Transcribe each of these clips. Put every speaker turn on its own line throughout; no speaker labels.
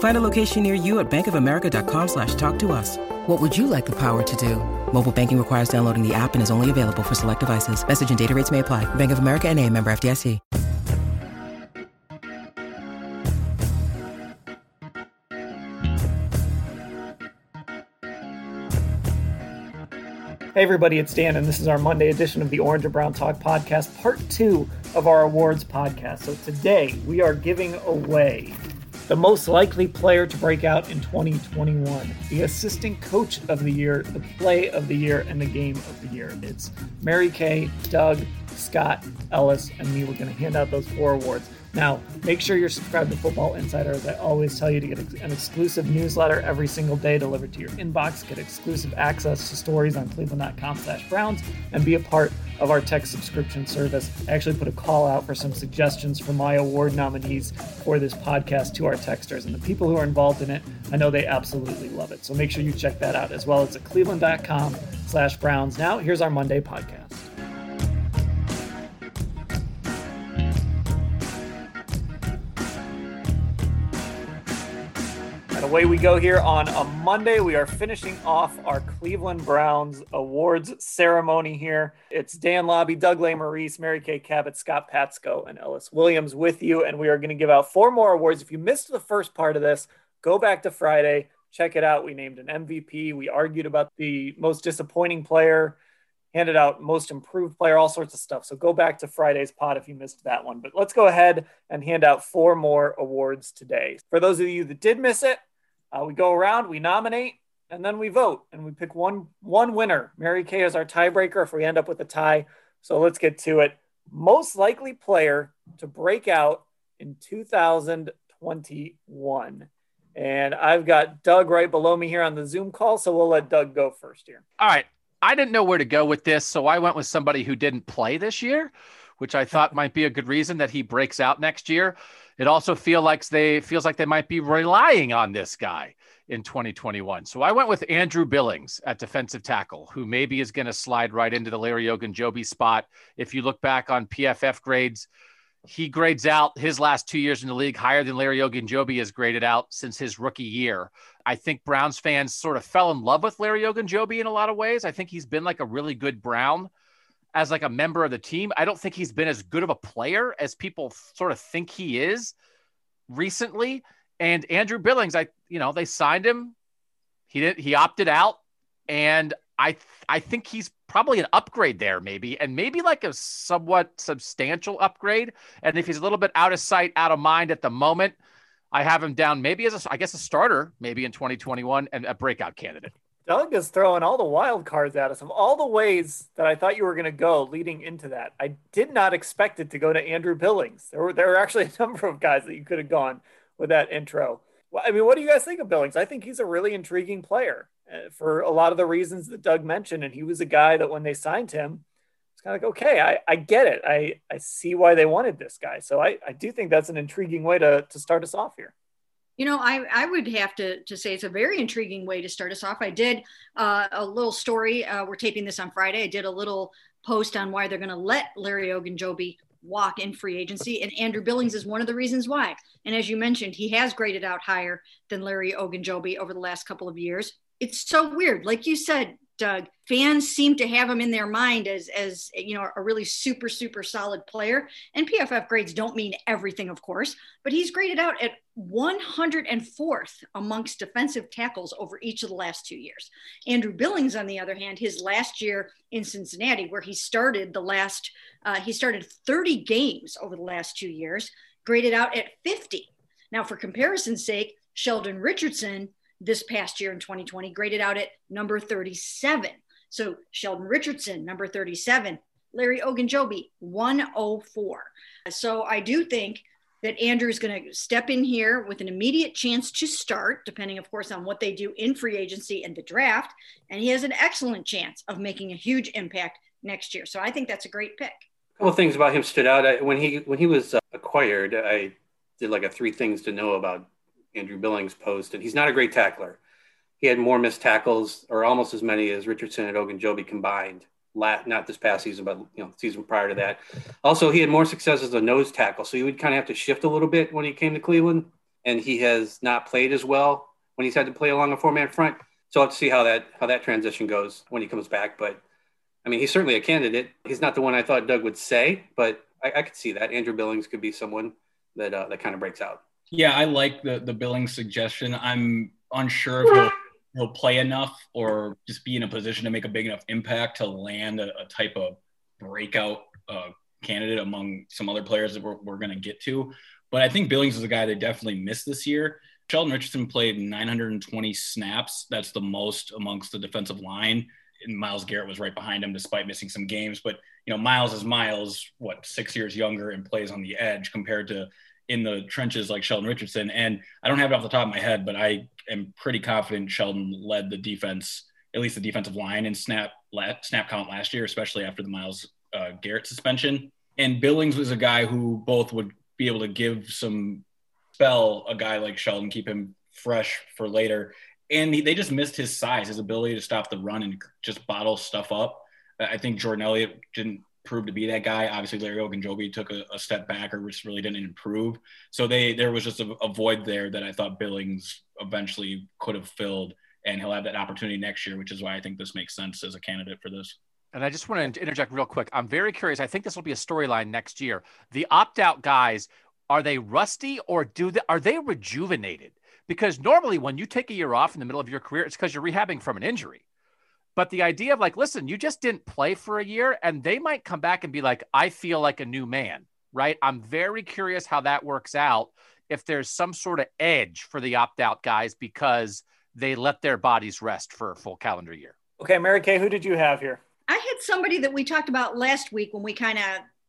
Find a location near you at bankofamerica.com slash talk to us. What would you like the power to do? Mobile banking requires downloading the app and is only available for select devices. Message and data rates may apply. Bank of America and a member FDIC.
Hey everybody, it's Dan, and this is our Monday edition of the Orange and Brown Talk podcast, part two of our awards podcast. So today we are giving away the most likely player to break out in 2021, the assistant coach of the year, the play of the year, and the game of the year. It's Mary Kay, Doug, Scott, Ellis, and me. We're going to hand out those four awards. Now, make sure you're subscribed to Football Insider. As I always tell you, to get an exclusive newsletter every single day delivered to your inbox, get exclusive access to stories on cleveland.com slash Browns, and be a part of our tech subscription service. I actually put a call out for some suggestions for my award nominees for this podcast to our texters. And the people who are involved in it, I know they absolutely love it. So make sure you check that out as well as at cleveland.com slash Browns. Now, here's our Monday podcast. Away we go here on a Monday. We are finishing off our Cleveland Browns awards ceremony here. It's Dan Labbe, Doug Lesmerises, Mary Kay Cabot, Scott Patsko, and Ellis Williams with you. And we are going to give out four more awards. If you missed the first part of this, go back to Friday, check it out. We named an MVP. We argued about the most disappointing player, handed out most improved player, all sorts of stuff. So go back to Friday's pod if you missed that one. But let's go ahead and hand out four more awards today. For those of you that did miss it, uh, we go around, we nominate, and then we vote, and we pick one one winner. Mary Kay is our tiebreaker if we end up with a tie. So let's get to it. Most likely player to break out in 2021. And I've got Doug right below me here on the Zoom call, so we'll let Doug go first here.
All right. I didn't know where to go with this, so I went with somebody who didn't play this year, which I thought might be a good reason that he breaks out next year. It also feel like they feels like they might be relying on this guy in 2021. So I went with Andrew Billings at defensive tackle, who maybe is going to slide right into the Larry Ogunjobi spot. If you look back on PFF grades, he grades out his last two years in the league higher than Larry Ogunjobi has graded out since his rookie year. I think Browns fans sort of fell in love with Larry Ogunjobi in a lot of ways. I think he's been like a really good Brown as like a member of the team. I don't think he's been as good of a player as people sort of think he is recently. And Andrew Billings, I you know they signed him. He didn't. He opted out, and I I think he's probably an upgrade there, maybe, and maybe like a somewhat substantial upgrade. And if he's a little bit out of sight, out of mind at the moment, I have him down maybe as a, I guess a starter, maybe in 2021, and a breakout candidate.
Doug is throwing all the wild cards at us of all the ways that I thought you were going to go leading into that. I did not expect it to go to Andrew Billings. There were there were actually a number of guys that you could have gone with that intro. Well, I mean, what do you guys think of Billings? I think he's a really intriguing player uh, for a lot of the reasons that Doug mentioned, and he was a guy that when they signed him, it's kind of like, okay, I, I get it. I, I see why they wanted this guy. So I, I do think that's an intriguing way to, to start us off here.
You know, I, I would have to, to say it's a very intriguing way to start us off. I did uh, a little story. Uh, we're taping this on Friday. I did a little post on why they're going to let Larry Ogunjobi walk in free agency. And Andrew Billings is one of the reasons why. And as you mentioned, he has graded out higher than Larry Ogunjobi over the last couple of years. It's so weird. Like you said, Doug. Fans seem to have him in their mind as, as you know, a really super, super solid player. And PFF grades don't mean everything, of course, but he's graded out at 104th amongst defensive tackles over each of the last two years. Andrew Billings, on the other hand, his last year in Cincinnati, where he started the last, uh, he started 30 games over the last two years, graded out at 50. Now, for comparison's sake, Sheldon Richardson this past year in 2020, graded out at number 37. So Sheldon Richardson, number 37, Larry Ogunjobi, 104. So I do think that Andrew is going to step in here with an immediate chance to start, depending, of course, on what they do in free agency and the draft. And he has an excellent chance of making a huge impact next year. So I think that's a great pick.
A couple things about him stood out. I, when he when he was uh, acquired, I did like a three things to know about Andrew Billings post, and he's not a great tackler. He had more missed tackles, or almost as many as Richardson and Ogunjobi combined. Lat, Not this past season, but you know, season prior to that. Also, he had more success as a nose tackle, so he would kind of have to shift a little bit when he came to Cleveland, and he has not played as well when he's had to play along a four-man front. So I'll have to see how that how that transition goes when he comes back. But I mean, he's certainly a candidate. He's not the one I thought Doug would say, but I, I could see that Andrew Billings could be someone that uh, that kind of breaks out.
Yeah, I like the the billing suggestion. I'm unsure if he'll, he'll play enough or just be in a position to make a big enough impact to land a, a type of breakout uh, candidate among some other players that we're, we're going to get to. But I think Billings is a guy they definitely missed this year. Sheldon Richardson played 920 snaps. That's the most amongst the defensive line. And Myles Garrett was right behind him despite missing some games. But, you know, Myles is Myles, what, six years younger and plays on the edge compared to in the trenches like Sheldon Richardson. And I don't have it off the top of my head, but I am pretty confident Sheldon led the defense, at least the defensive line in snap snap count last year, especially after the Myles uh, Garrett suspension. And Billings was a guy who both would be able to give some spell a guy like Sheldon, keep him fresh for later. And he, they just missed his size, his ability to stop the run and just bottle stuff up. I think Jordan Elliott didn't prove to be that guy. Obviously, Larry Ogunjobi took a, a, step back or just really didn't improve. So they there was just a, a, void there that I thought Billings eventually could have filled, and he'll have that opportunity next year, which is why I think this makes sense as a candidate for this.
And I just want to interject real quick. I'm very curious. I think this will be a storyline next year. The opt-out guys are they rusty or do they are they rejuvenated? Because normally when you take a year off in the middle of your career, it's because you're rehabbing from an injury. But the idea of like, listen, you just didn't play for a year, and they might come back and be like, I feel like a new man, right? I'm very curious how that works out. If there's some sort of edge for the opt out guys because they let their bodies rest for a full calendar year.
Okay, Mary Kay, who did you have here?
I had somebody that we talked about last week when we kind of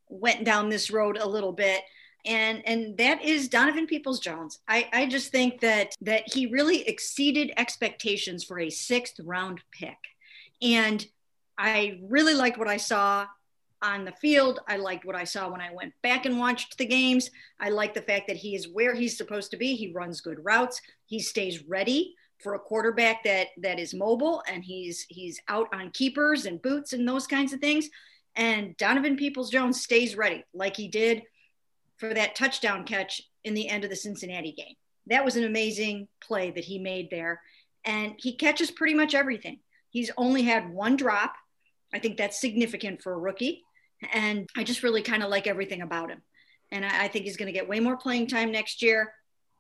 went down this road a little bit and and that is Donovan Peoples Jones. I I just think that that he really exceeded expectations for a sixth round pick. And I really liked what I saw on the field. I liked what I saw when I went back and watched the games. I like the fact that he is where he's supposed to be. He runs good routes. He stays ready for a quarterback that that is mobile and he's he's out on keepers and boots and those kinds of things. And Donovan Peoples Jones stays ready like he did for that touchdown catch in the end of the Cincinnati game. That was an amazing play that he made there. And he catches pretty much everything. He's only had one drop. I think that's significant for a rookie. And I just really kind of like everything about him. And I, I think he's going to get way more playing time next year.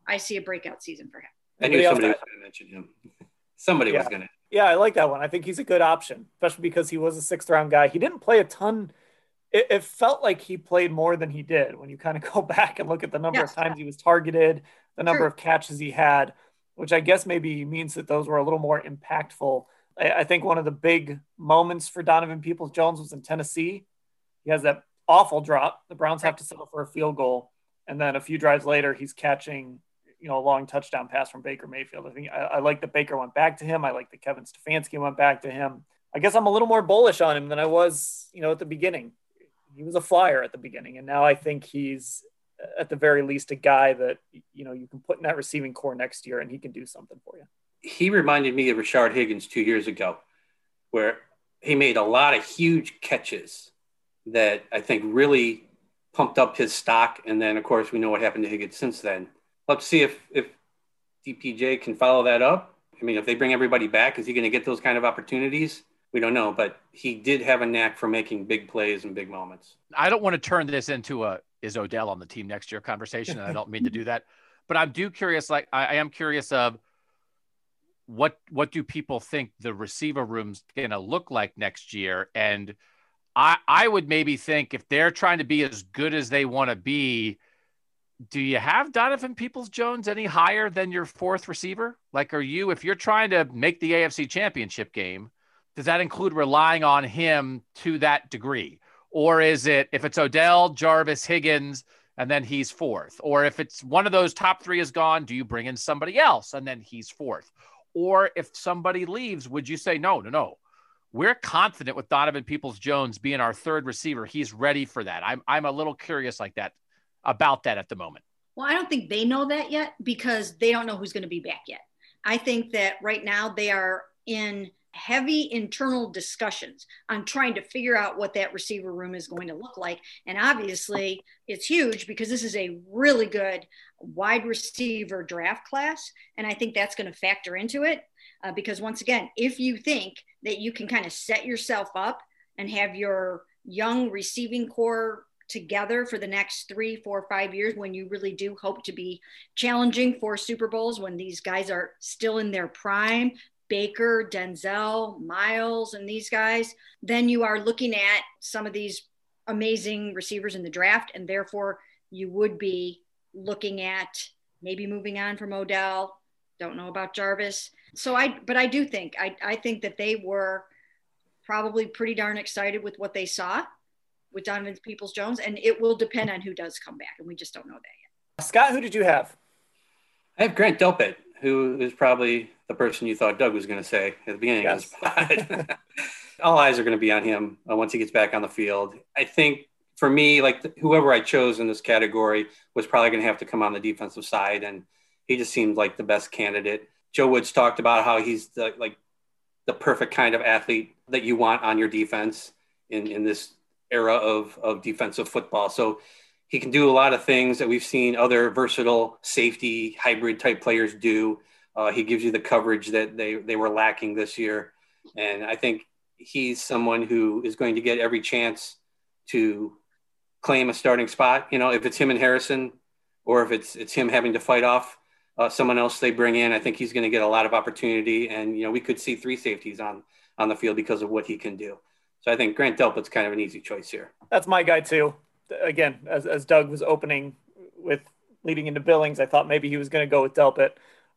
I see a breakout season for him.
I knew somebody was going to mention him. Somebody
yeah.
was going to.
Yeah, I like that one. I think he's a good option, especially because he was a sixth round guy. He didn't play a ton. It, it felt like he played more than he did when you kind of go back and look at the number yes. of times he was targeted, the number True. of catches he had, which I guess maybe means that those were a little more impactful I, think one of the big moments for Donovan Peoples Jones was in Tennessee. He has that awful drop. The Browns have to settle for a field goal. And then a few drives later, he's catching, you know, a long touchdown pass from Baker Mayfield. I think I, I like that Baker went back to him. I like that Kevin Stefanski went back to him. I guess I'm a little more bullish on him than I was, you know, at the beginning. He was a flyer at the beginning, and now I think he's at the very least a guy that you know you can put in that receiving corps next year, and he can do something for you
he reminded me of Rashard Higgins two years ago, where he made a lot of huge catches that I think really pumped up his stock. And then, of course, we know what happened to Higgins since then. Let's see if if DPJ can follow that up. I mean, if they bring everybody back, is he going to get those kind of opportunities? we don't know, but he did have a knack for making big plays and big moments.
I don't want to turn this into a is Odell on the team next year conversation, and I don't mean to do that, but I'm do curious. Like I, I am curious of what what do people think the receiver room's going to look like next year, and I I would maybe think if they're trying to be as good as they want to be. Do you have Donovan Peoples Jones any higher than your fourth receiver? Like, are you, if you're trying to make the AFC championship game, does that include relying on him to that degree? Or is it if it's Odell, Jarvis, Higgins, and then he's fourth? Or if it's one of those top three is gone, do you bring in somebody else and then he's fourth? Or if somebody leaves, would you say, no, no, no? We're confident with Donovan Peoples Jones being our third receiver. He's ready for that. I'm, I'm a little curious like that about that at the moment.
Well, I don't think they know that yet because they don't know who's going to be back yet. I think that right now they are in heavy internal discussions on trying to figure out what that receiver room is going to look like. And obviously, it's huge because this is a really good wide receiver draft class. And I think that's going to factor into it. Uh, because once again, if you think that you can kind of set yourself up and have your young receiving corps together for the next three, four, five years when you really do hope to be challenging for Super Bowls when these guys are still in their prime, Baker, Denzel, Myles, and these guys, then you are looking at some of these amazing receivers in the draft. And therefore, you would be looking at maybe moving on from Odell. Don't know about Jarvis. So I, but I do think, I, I think that they were probably pretty darn excited with what they saw with Donovan Peoples Jones. And it will depend on who does come back. And we just don't know that yet.
Scott, who did you have?
I have Grant Delpit, who is probably the person you thought Doug was going to say at the beginning yes. of this pod. All eyes are going to be on him uh, once he gets back on the field. I think for me, like the, whoever I chose in this category was probably going to have to come on the defensive side, and he just seemed like the best candidate. Joe Woods talked about how he's the, like the perfect kind of athlete that you want on your defense in, in this era of, of defensive football. So he can do a lot of things that we've seen other versatile safety hybrid type players do. Uh, he gives you the coverage that they, they were lacking this year. And I think he's someone who is going to get every chance to claim a starting spot. You know, if it's him and Harrison, or if it's it's him having to fight off uh, someone else they bring in, I think he's going to get a lot of opportunity. And you know, we could see three safeties on on the field because of what he can do. So I think Grant Delpit's kind of an easy choice here.
That's my guy too. Again, as as Doug was opening with leading into Billings, I thought maybe he was going to go with Delpit.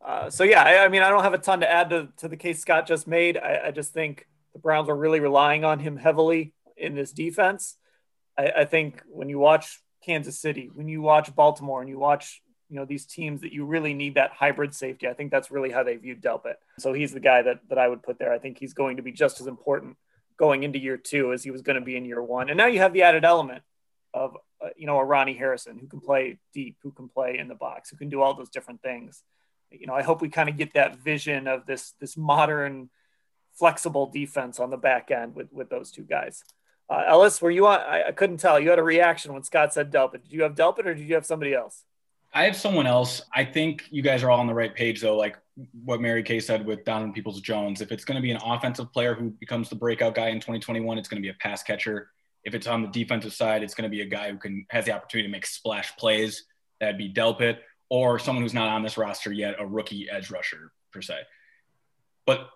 Uh, so yeah, I, I, mean, I don't have a ton to add to, to the case Scott just made. I, I, just think the Browns are really relying on him heavily in this defense. I, I, think when you watch Kansas City, when you watch Baltimore, and you watch you know these teams that you really need that hybrid safety, I think that's really how they viewed Delpit. So he's the guy that that I would put there. I think he's going to be just as important going into year two as he was going to be in year one. And now you have the added element of uh, you know a Ronnie Harrison who can play deep, who can play in the box, who can do all those different things you know, I hope we kind of get that vision of this this modern, flexible defense on the back end with with those two guys. Uh, Ellis, were you on? I, I, couldn't tell. You had a reaction when Scott said Delpit. Did you have Delpit or did you have somebody else?
I have someone else. I think you guys are all on the right page, though. Like what Mary Kay said with Donovan Peoples Jones. If it's going to be an offensive player who becomes the breakout guy in 2021, it's going to be a pass catcher. If it's on the defensive side, it's going to be a guy who can has the opportunity to make splash plays. That'd be Delpit or someone who's not on this roster yet, a rookie edge rusher per se. But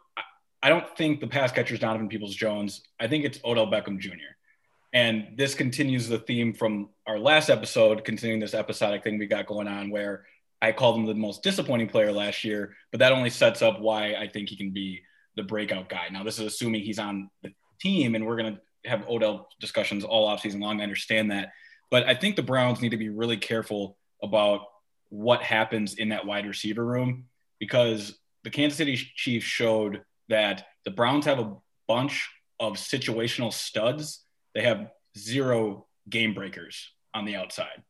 I don't think the pass catcher is Donovan Peoples Jones. I think it's Odell Beckham Jr. And this continues the theme from our last episode, continuing this episodic thing we got going on where I called him the most disappointing player last year, but that only sets up why I think he can be the breakout guy. Now, this is assuming he's on the team, and we're going to have Odell discussions all offseason long. I understand that. But I think the Browns need to be really careful about what happens in that wide receiver room because the Kansas City Chiefs showed that the Browns have a bunch of situational studs. They have zero game breakers on the outside.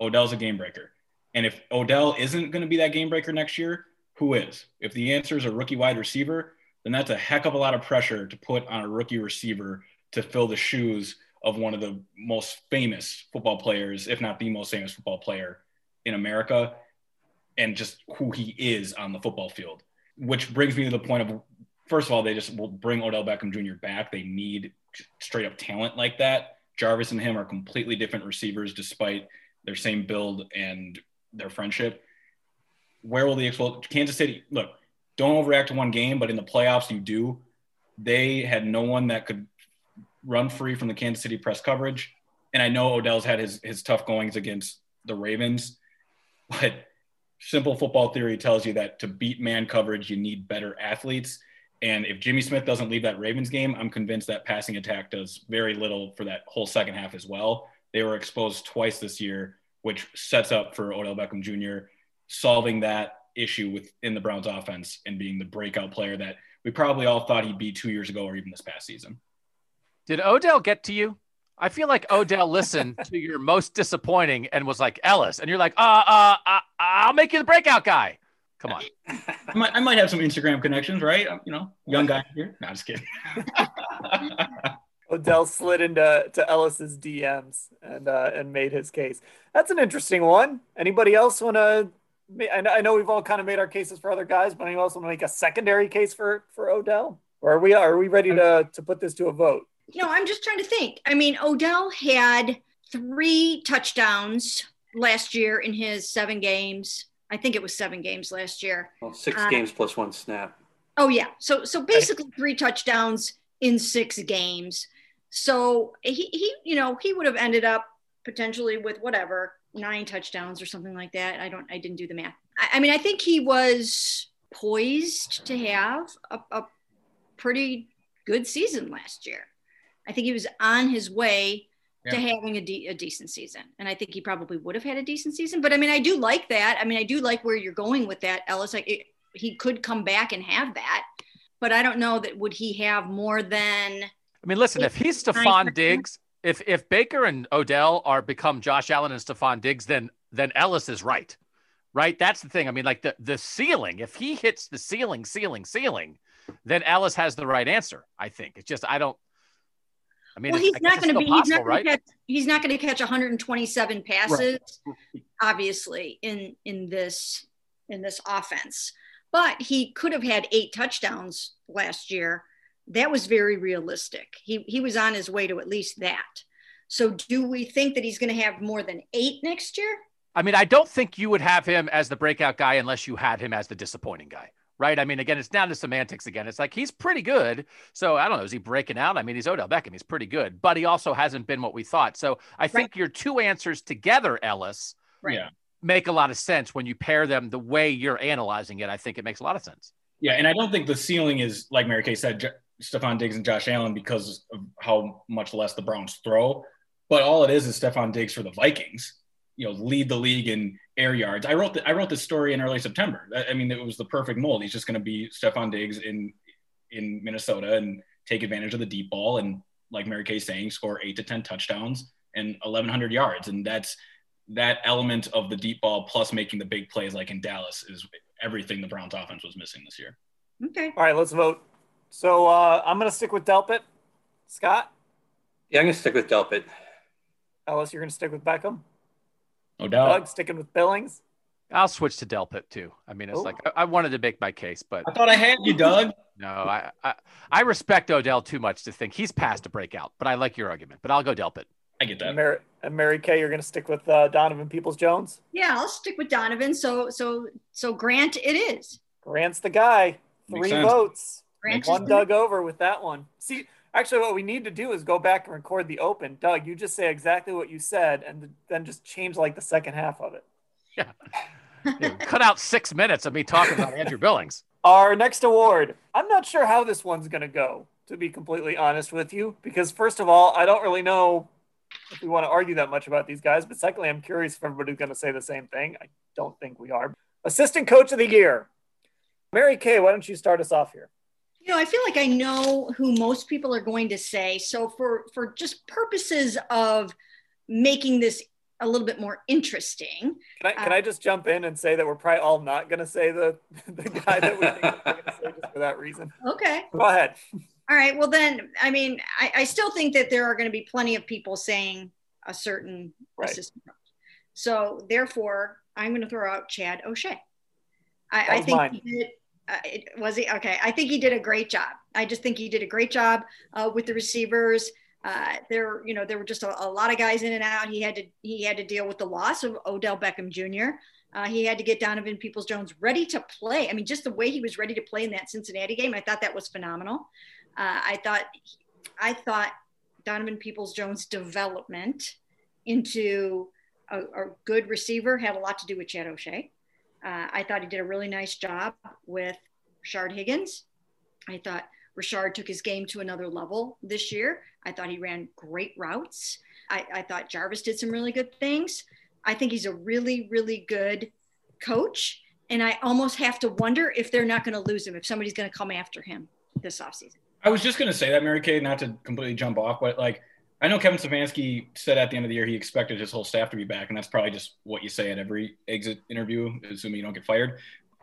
Odell's a game breaker. And if Odell isn't going to be that game breaker next year, who is? If the answer is a rookie wide receiver, then that's a heck of a lot of pressure to put on a rookie receiver to fill the shoes of one of the most famous football players, if not the most famous football player in America and just who he is on the football field. Which brings me to the point of first of all, they just will bring Odell Beckham Jr. back. They need straight up talent like that. Jarvis and him are completely different receivers, despite their same build and their friendship. Where will the explode? Kansas City, look, don't overreact to one game, but in the playoffs, you do. They had no one that could run free from the Kansas City press coverage. And I know Odell's had his, his tough goings against the Ravens, but simple football theory tells you that to beat man coverage, you need better athletes. And if Jimmy Smith doesn't leave that Ravens game, I'm convinced that passing attack does very little for that whole second half as well. They were exposed twice this year, which sets up for Odell Beckham Jr. solving that issue within the Browns offense and being the breakout player that we probably all thought he'd be two years ago or even this past season.
Did Odell get to you? I feel like Odell listened to your most disappointing and was like Ellis, and you're like, uh, uh, uh I'll make you the breakout guy. Come on.
I might, I might have some Instagram connections, right? You know, young guy here. No, I'm just kidding.
Odell slid into to Ellis's DMs and uh, and made his case. That's an interesting one. Anybody else want to? I know we've all kind of made our cases for other guys, but anyone else want to make a secondary case for for Odell? Or are we are we ready to to put this to a vote?
Know, I'm just trying to think. I mean, Odell had three touchdowns last year in his seven games. I think it was seven games last year.
Well, six uh, games plus one snap.
Oh yeah. So so basically three touchdowns in six games. So he, he you know he would have ended up potentially with whatever nine touchdowns or something like that. I don't I didn't do the math. I, I mean I think he was poised to have a, a pretty good season last year. I think he was on his way yeah. to having a, de- a decent season. And I think he probably would have had a decent season. But I mean, I do like that. I mean, I do like where you're going with that, Ellis. Like it, he could come back and have that, but I don't know that would he have more than.
I mean, listen, if he's Stefon Diggs, if if Baker and Odell are become Josh Allen and Stefon Diggs, then then Ellis is right, right? That's the thing. I mean, like the the ceiling. If he hits the ceiling, ceiling, ceiling, then Ellis has the right answer. I think it's just I don't. I mean,
well, he's not going to be. Possible, he's not going right? to catch. He's not going to catch 127 passes, right. obviously in in this in this offense. But he could have had eight touchdowns last year. That was very realistic. He he was on his way to at least that. So, do we think that he's going to have more than eight next year?
I mean, I don't think you would have him as the breakout guy unless you had him as the disappointing guy right? I mean, again, it's down to semantics again. It's like he's pretty good. So I don't know, is he breaking out? I mean, he's Odell Beckham. He's pretty good, but he also hasn't been what we thought. So I think your two answers together, Ellis,
right. yeah.
make a lot of sense when you pair them the way you're analyzing it. I think it makes a lot of sense.
Yeah, and I don't think the ceiling is like Mary Kay said, J- Stefon Diggs and Josh Allen because of how much less the Browns throw. But all it is is Stefon Diggs for the Vikings you know lead the league in air yards. I wrote the, I wrote this story in early September. I mean, it was the perfect mold. He's just going to be Stefon Diggs in in Minnesota and take advantage of the deep ball and like Mary Kay saying, score eight to ten touchdowns and 1,100 yards. And that's that element of the deep ball plus making the big plays like in Dallas is everything the Browns offense was missing this year.
Okay.
All right, let's vote. So uh, I'm going to stick with Delpit. Scott?
Yeah, I'm going to stick with Delpit.
Ellis, you're going to stick with Beckham?
No doubt.
Doug sticking with Billings.
I'll switch to Delpit too. I mean, it's Ooh. like I, I, wanted to make my case, but
I thought I had you, Doug.
no, I, I, I respect Odell too much to think he's past a breakout. But I like your argument. But I'll go Delpit.
I get that.
Mary, and Mary Kay, you're going to stick with uh, Donovan Peoples Jones.
Yeah, I'll stick with Donovan. So so so Grant, it is.
Grant's the guy. Three votes. Grant won Doug over with that one. See, Actually, what we need to do is go back and record the open. Doug, you just say exactly what you said and then just change like the second half of it.
Yeah. yeah cut out six minutes of me talking about Andrew Billings.
Our next award. I'm not sure how this one's going to go, to be completely honest with you, because first of all, I don't really know if we want to argue that much about these guys. But secondly, I'm curious if everybody's going to say the same thing. I don't think we are. Assistant Coach of the Year. Mary Kay, why don't you start us off here?
You know, I feel like I know who most people are going to say. So for for just purposes of making this a little bit more interesting.
Can I, can uh, I just jump in and say that we're probably all not going to say the, the guy that we think we're going to say just for that reason?
Okay.
Go ahead.
All right. Well, then, I mean, I, I still think that there are going to be plenty of people saying a certain right. assistant coach. So, therefore, I'm going to throw out Chad O'Shea. I, I think he did, Was he okay? I think he did a great job. I just think he did a great job uh, with the receivers. Uh, there, you know, there were just a, a, lot of guys in and out. He had to he had to deal with the loss of Odell Beckham Jr. Uh, he had to get Donovan Peoples Jones ready to play. I mean, just the way he was ready to play in that Cincinnati game, I thought that was phenomenal. Uh, I thought, I thought Donovan Peoples Jones' development into a, a, good receiver had a lot to do with Chad O'Shea. Uh, I thought he did a really nice job with Rashard Higgins. I thought Rashard took his game to another level this year. I thought he ran great routes. I, I thought Jarvis did some really good things. I think he's a really, really good coach. And I almost have to wonder if they're not going to lose him, if somebody's going to come after him this offseason.
I was just going to say that, Mary Kay, not to completely jump off, but like, I know Kevin Stefanski said at the end of the year he expected his whole staff to be back, and that's probably just what you say at every exit interview, assuming you don't get fired.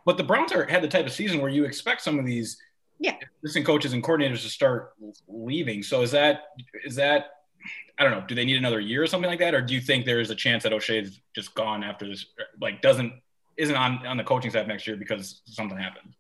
But the Browns are had the type of season where you expect some of these
yeah.
assistant coaches and coordinators to start leaving. So is that is that I don't know. Do they need another year or something like that, or do you think there is a chance that O'Shea's just gone after this? Like, doesn't isn't on on the coaching staff next year because something happened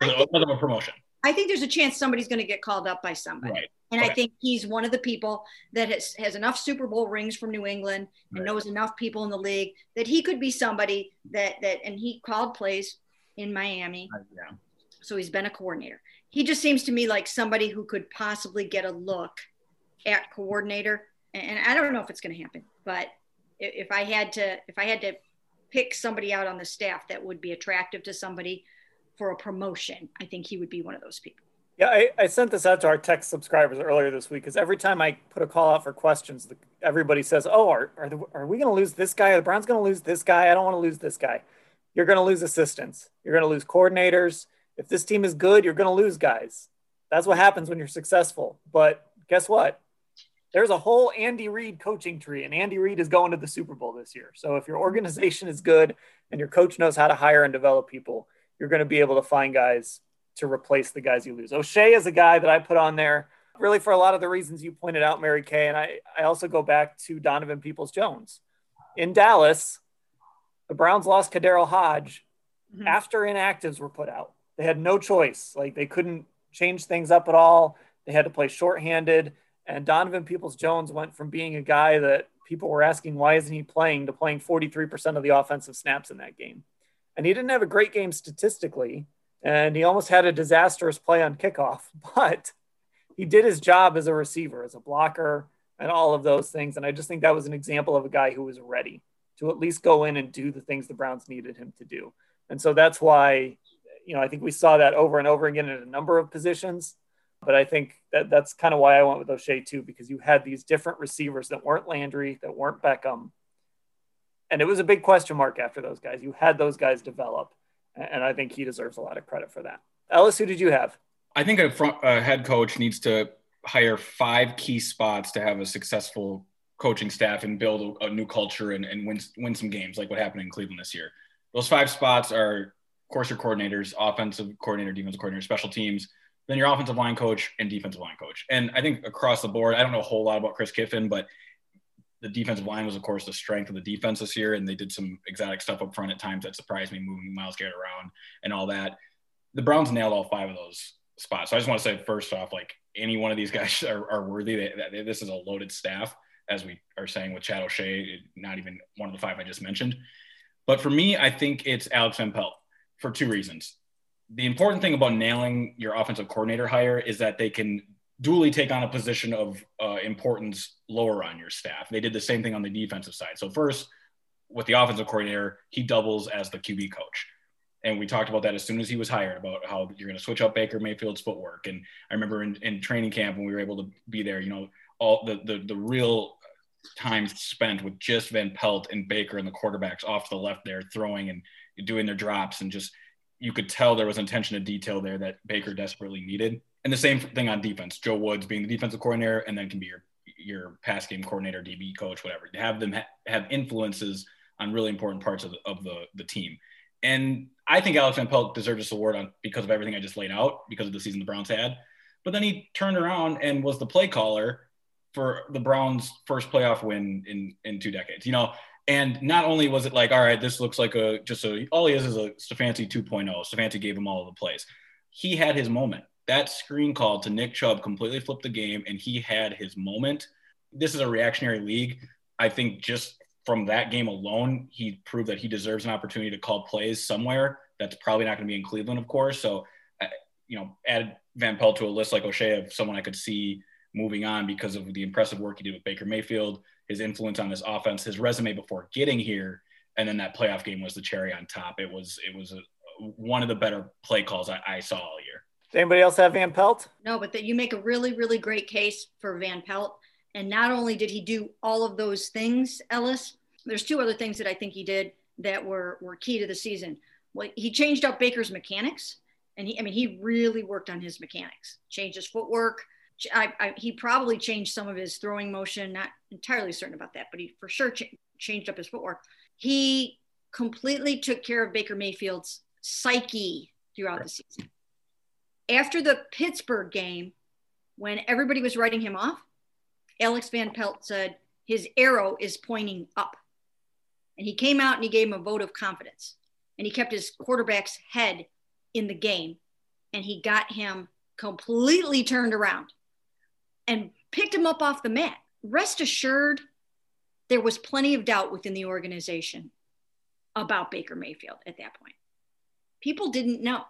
because of a promotion.
I think there's a chance somebody's going to get called up by somebody.
Right.
And okay. I think he's one of the people that has, has enough Super Bowl rings from New England and right. knows enough people in the league that he could be somebody that that and he called plays in Miami.
Uh, yeah.
So he's been a coordinator. He just seems to me like somebody who could possibly get a look at coordinator and I don't know if it's going to happen, but if I had to, if I had to pick somebody out on the staff that would be attractive to somebody for a promotion, I think he would be one of those people.
Yeah, I, I sent this out to our tech subscribers earlier this week because every time I put a call out for questions, everybody says, "Oh, are are, the, are we going to lose this guy? Are the Browns going to lose this guy? I don't want to lose this guy." You're going to lose assistants. You're going to lose coordinators. If this team is good, you're going to lose guys. That's what happens when you're successful. But guess what? there's a whole Andy Reid coaching tree, and Andy Reid is going to the Super Bowl this year. So if your organization is good and your coach knows how to hire and develop people, you're going to be able to find guys to replace the guys you lose. O'Shea is a guy that I put on there really for a lot of the reasons you pointed out, Mary Kay. And I, I also go back to Donovan Peoples Jones. In Dallas, the Browns lost KhaDarel Hodge mm-hmm. after inactives were put out. They had no choice. Like they couldn't change things up at all. They had to play shorthanded. And Donovan Peoples Jones went from being a guy that people were asking, why isn't he playing, to playing 43% of the offensive snaps in that game. And he didn't have a great game statistically. And he almost had a disastrous play on kickoff, but he did his job as a receiver, as a blocker, and all of those things. And I just think that was an example of a guy who was ready to at least go in and do the things the Browns needed him to do. And so that's why, you know, I think we saw that over and over again in a number of positions. But I think that that's kind of why I went with O'Shea too, because you had these different receivers that weren't Landry, that weren't Beckham. And it was a big question mark after those guys. You had those guys develop. And I think he deserves a lot of credit for that. Ellis, who did you have?
I think a, front, a head coach needs to hire five key spots to have a successful coaching staff and build a, a new culture and, and win, win some games like what happened in Cleveland this year. Those five spots are, of course, your coordinators, offensive coordinator, defensive coordinator, special teams, then your offensive line coach and defensive line coach. And I think across the board, I don't know a whole lot about Chris Kiffin, but the defensive line was, of course, the strength of the defense this year. And they did some exotic stuff up front at times that surprised me, moving Myles Garrett around and all that. The Browns nailed all five of those spots. So I just want to say, first off, like any one of these guys are, are worthy. They, they, this is a loaded staff, as we are saying with Chad O'Shea, not even one of the five I just mentioned. But for me, I think it's Alex Van Pelt for two reasons the important thing about nailing your offensive coordinator hire is that they can duly take on a position of uh, importance lower on your staff. They did the same thing on the defensive side. So first, with the offensive coordinator, he doubles as the QB coach. And we talked about that as soon as he was hired about how you're going to switch up Baker Mayfield's footwork. And I remember in, in training camp when we were able to be there, you know, all the, the, the real time spent with just Van Pelt and Baker and the quarterbacks off to the left there throwing and doing their drops and just you could tell there was attention to detail there that Baker desperately needed. And the same thing on defense. Joe Woods being the defensive coordinator and then can be your your pass game coordinator, DB coach, whatever. To have them ha- have influences on really important parts of the, of the the team. And I think Alex Van Pelt deserves this award on because of everything I just laid out, because of the season the Browns had. But then he turned around and was the play caller for the Browns' first playoff win in in two decades. You know, And not only was it like, all right, this looks like a just a all he is is a Stefanski 2.0. Stefanski gave him all of the plays. He had his moment. That screen call to Nick Chubb completely flipped the game, and he had his moment. This is a reactionary league. I think just from that game alone, he proved that he deserves an opportunity to call plays somewhere. That's probably not going to be in Cleveland, of course. So, uh, you know, add Van Pelt to a list like O'Shea of someone I could see moving on because of the impressive work he did with Baker Mayfield, his influence on this offense, his resume before getting here, and then that playoff game was the cherry on top. It was it was a, one of the better play calls I, I saw all year.
Does anybody else have Van Pelt?
No, but that you make a really really great case for Van Pelt. And not only did he do all of those things, Ellis, there's two other things that I think he did that were were key to the season. Well, he changed up Baker's mechanics, and he I mean he really worked on his mechanics, changed his footwork I, I, he probably changed some of his throwing motion. Not entirely certain about that, but he for sure ch- changed up his footwork. He completely took care of Baker Mayfield's psyche throughout the season. After the Pittsburgh game, when everybody was writing him off, Alex Van Pelt said his arrow is pointing up. And he came out and he gave him a vote of confidence. And he kept his quarterback's head in the game. And he got him completely turned around and picked him up off the mat. Rest assured, there was plenty of doubt within the organization about Baker Mayfield at that point. People didn't know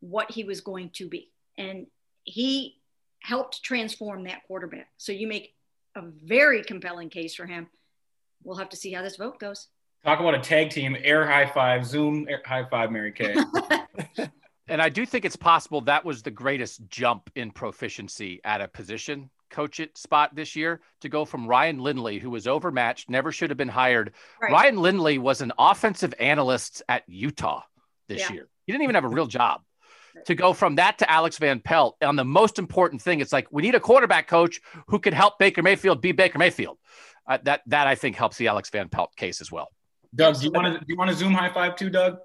what he was going to be. And he helped transform that quarterback. So you make a very compelling case for him. We'll have to see how this vote goes.
Talk about a tag team, air high five, Zoom air, high five, Mary Kay.
And I do think it's possible that was the greatest jump in proficiency at a position coach it spot this year to go from Ryan Lindley, who was overmatched, never should have been hired. Right. Ryan Lindley was an offensive analyst at Utah this yeah. year. He didn't even have a real job. To go from that to Alex Van Pelt on the most important thing, it's like we need a quarterback coach who can help Baker Mayfield be Baker Mayfield. Uh, that that I think helps the Alex Van Pelt case as well.
Doug, do you want to do you want to zoom high five too, Doug?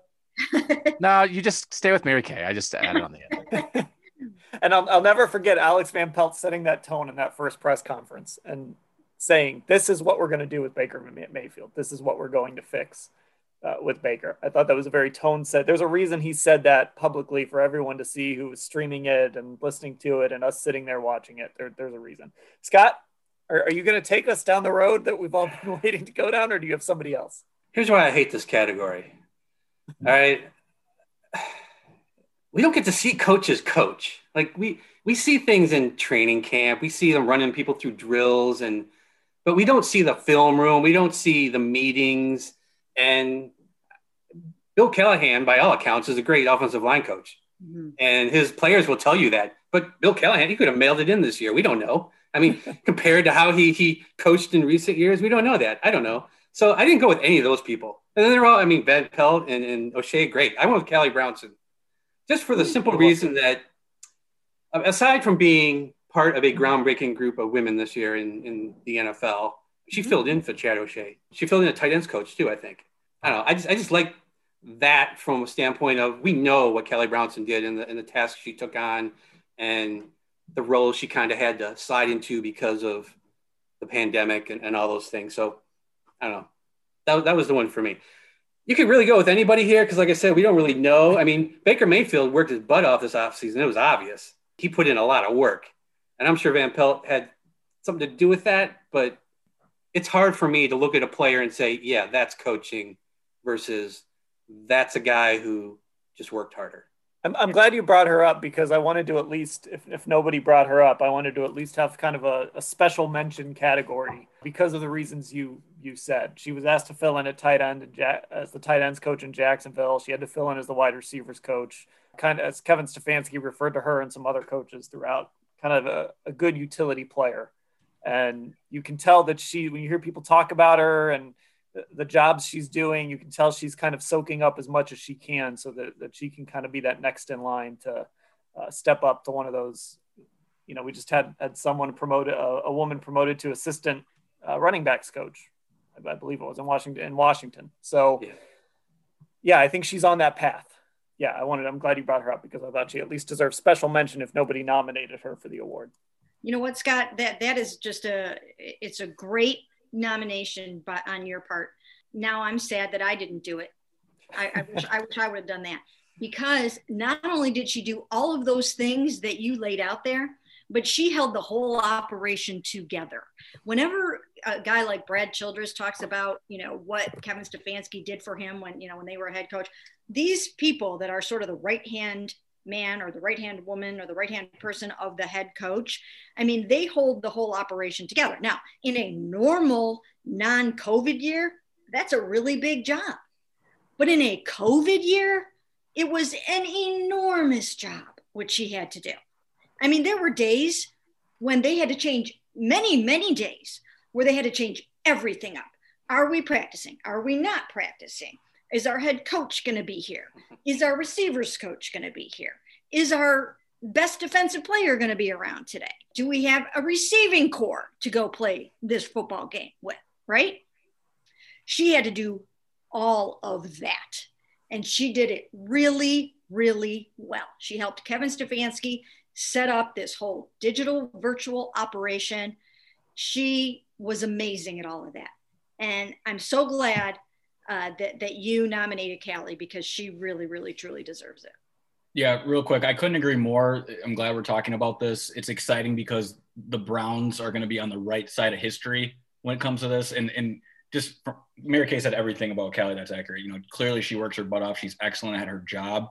no, you just stay with Mary Kay. I just added on the
end. and I'll, I'll never forget Alex Van Pelt setting that tone in that first press conference and saying, "This is what we're going to do with Baker Mayfield. This is what we're going to fix." Uh, with Baker. I thought that was a very tone set. There's a reason he said that publicly for everyone to see who was streaming it and listening to it and us sitting there watching it. There, there's a reason. Scott, are, are you going to take us down the road that we've all been waiting to go down, or do you have somebody else?
Here's why I hate this category. All right. We don't get to see coaches coach. Like we we see things in training camp. We see them running people through drills and but we don't see the film room. We don't see the meetings. And Bill Callahan, by all accounts, is a great offensive line coach. Mm-hmm. And his players will tell you that. But Bill Callahan, he could have mailed it in this year. We don't know. I mean, compared to how he he coached in recent years, we don't know that. I don't know. So I didn't go with any of those people. And then they're all, I mean, Van Pelt and, and O'Shea, great. I went with Callie Brownson just for the simple reason that aside from being part of a groundbreaking group of women this year in, in the NFL, she mm-hmm. filled in for Chad O'Shea. She filled in a tight ends coach too, I think. I don't know. I just, I just like that from a standpoint of we know what Callie Brownson did in the, in the task she took on and the role she kind of had to slide into because of the pandemic and, and all those things. So I don't know that, that was the one for me. You could really go with anybody here because, like I said, we don't really know. I mean, Baker Mayfield worked his butt off this offseason. It was obvious. He put in a lot of work. And I'm sure Van Pelt had something to do with that. But it's hard for me to look at a player and say, yeah, that's coaching versus that's a guy who just worked harder.
I'm, I'm glad you brought her up because I wanted to at least, if, if nobody brought her up, I wanted to at least have kind of a, a special mention category because of the reasons you you said. She was asked to fill in at tight end as the tight ends coach in Jacksonville. She had to fill in as the wide receivers coach, kind of as Kevin Stefanski referred to her and some other coaches throughout, kind of a, a good utility player. And you can tell that she, when you hear people talk about her and the jobs she's doing, you can tell she's kind of soaking up as much as she can so that, that she can kind of be that next in line to uh, step up to one of those. You know, we just had had someone promoted, a, a woman promoted to assistant uh, running backs coach, I, I, believe it was in Washington. In Washington, so yeah. yeah, I think she's on that path. Yeah, I wanted. I'm glad you brought her up because I thought she at least deserves special mention if nobody nominated her for the award.
You know what, Scott? That that is just a it's a great nomination by, on your part. now I'm sad that I didn't do it. I, I wish I wish I would have done that because not only did she do all of those things that you laid out there, but she held the whole operation together. Whenever a guy like Brad Childress talks about, you know, what Kevin Stefanski did for him when, you know, when they were a head coach, these people that are sort of the right hand man or the right hand woman or the right hand person of the head coach, I mean, they hold the whole operation together. Now, in a normal non COVID year, that's a really big job. But in a COVID year, it was an enormous job, which she had to do. I mean, there were days when they had to change, many, many days where they had to change everything up. Are we practicing? Are we not practicing? Is our head coach going to be here? Is our receivers coach going to be here? Is our best defensive player going to be around today? Do we have a receiving corps to go play this football game with? Right? She had to do all of that. And she did it really, really well. She helped Kevin Stefanski set up this whole digital virtual operation. She was amazing at all of that. And I'm so glad uh, that, that you nominated Callie because she really, really, truly deserves it.
Yeah, real quick. I couldn't agree more. I'm glad we're talking about this. It's exciting because the Browns are going to be on the right side of history when it comes to this. And, and just Mary Kay said everything about Callie that's accurate. You know, clearly she works her butt off. She's excellent at her job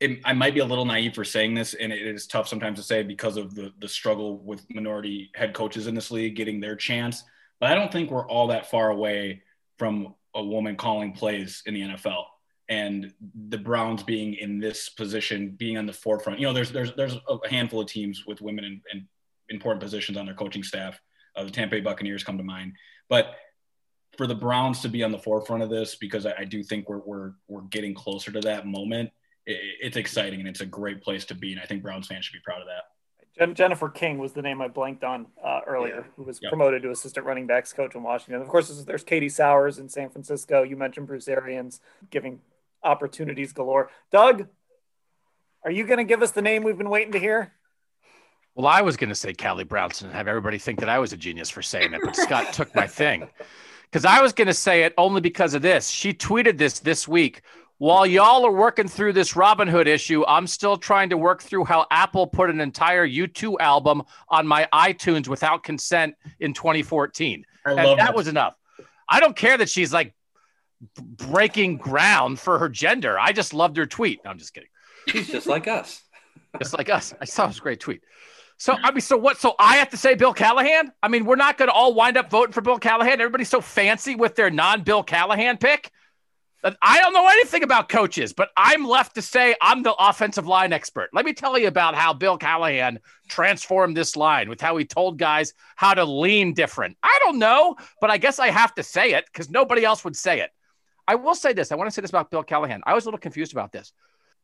it, I might be a little naive for saying this, and it is tough sometimes to say because of the the struggle with minority head coaches in this league getting their chance. But I don't think we're all that far away from a woman calling plays in the NFL and the Browns being in this position, being on the forefront. You know, there's there's there's a handful of teams with women in, in important positions on their coaching staff. Uh, the Tampa Bay Buccaneers come to mind, but for the Browns to be on the forefront of this, because I, I do think we're we're we're getting closer to that moment it, it's exciting and it's a great place to be. And I think Browns fans should be proud of that.
Jennifer King was the name I blanked on uh, earlier, yeah. who was yep. promoted to assistant running backs coach in Washington. Of course, there's Katie Sowers in San Francisco. You mentioned Bruce Arians giving opportunities galore. Doug, are you going to give us the name we've been waiting to hear?
Well, I was going to say Callie Brownson and have everybody think that I was a genius for saying it, but Scott took my thing. Because I was going to say it only because of this. She tweeted this this week while y'all are working through this Robinhood issue, I'm still trying to work through how Apple put an entire U2 album on my iTunes without consent in 2014. and that, that was enough. I don't care that she's like breaking ground for her gender. I just loved her tweet. No, I'm just kidding.
She's just like us.
just like us. I saw this great tweet. So I mean, so what? So I have to say Bill Callahan. I mean, we're not going to all wind up voting for Bill Callahan. Everybody's so fancy with their non-Bill Callahan pick. I don't know anything about coaches, but I'm left to say I'm the offensive line expert. Let me tell you about how Bill Callahan transformed this line with how he told guys how to lean different. I don't know, but I guess I have to say it because nobody else would say it. I will say this. I want to say this about Bill Callahan. I was a little confused about this.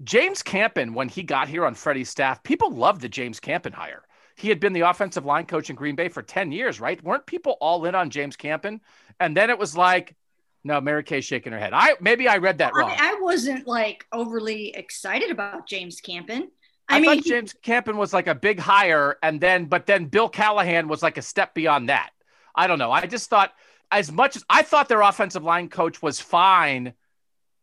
James Campen, when he got here on Freddie's staff, people loved the James Campen hire. He had been the offensive line coach in Green Bay for 10 years, right? Weren't people all in on James Campen? And then it was like, no, Mary Kay shaking her head. I maybe I read that wrong.
I, I wasn't like overly excited about James Campen.
I, I mean, thought James Campen was like a big hire, and then but then Bill Callahan was like a step beyond that. I don't know. I just thought as much as I thought their offensive line coach was fine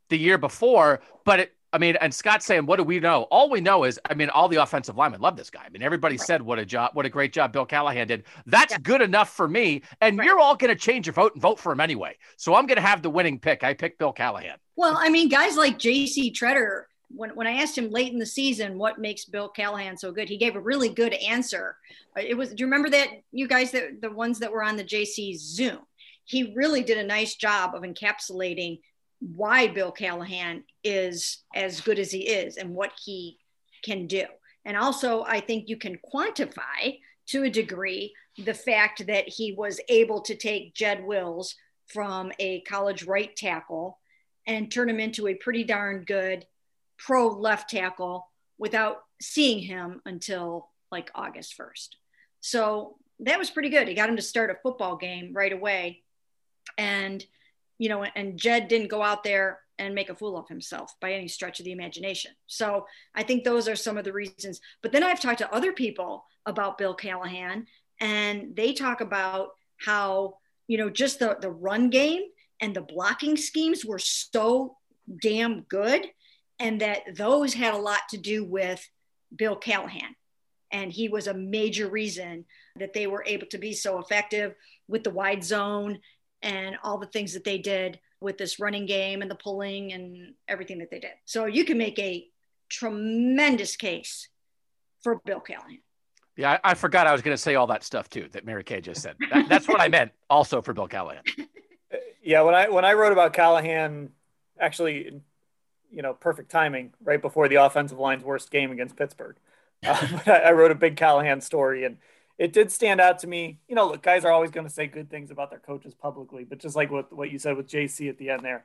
the year before, but it I mean, and Scott's saying, what do we know? All we know is, I mean, all the offensive linemen love this guy. I mean, everybody right. said what a job, what a great job Bill Callahan did. That's yeah. good enough for me. And right. you're all going to change your vote and vote for him anyway. So I'm going to have the winning pick. I picked Bill Callahan.
Well, I mean, guys like J.C. Tretter, when, when I asked him late in the season what makes Bill Callahan so good, he gave a really good answer. Uh, it was, do you remember that, you guys, that the ones that were on the JC Zoom? He really did a nice job of encapsulating why Bill Callahan is as good as he is and what he can do. And also, I think you can quantify to a degree the fact that he was able to take Jed Wills from a college right tackle and turn him into a pretty darn good pro left tackle without seeing him until like August 1st. So that was pretty good. He got him to start a football game right away. And you know, and Jed didn't go out there and make a fool of himself by any stretch of the imagination. So I think those are some of the reasons. But then I've talked to other people about Bill Callahan, and they talk about how, you know, just the, the run game and the blocking schemes were so damn good and that those had a lot to do with Bill Callahan. And he was a major reason that they were able to be so effective with the wide zone and all the things that they did with this running game and the pulling and everything that they did. So you can make a tremendous case for Bill Callahan.
Yeah, I, I forgot I was going to say all that stuff too that Mary Kay just said. That, that's what I meant also for Bill Callahan.
Yeah, when I when I wrote about Callahan, actually, you know, perfect timing right before the offensive line's worst game against Pittsburgh. Uh, I, I wrote a big Callahan story, and it did stand out to me. You know, look, guys are always going to say good things about their coaches publicly, but just like what what you said with JC at the end there,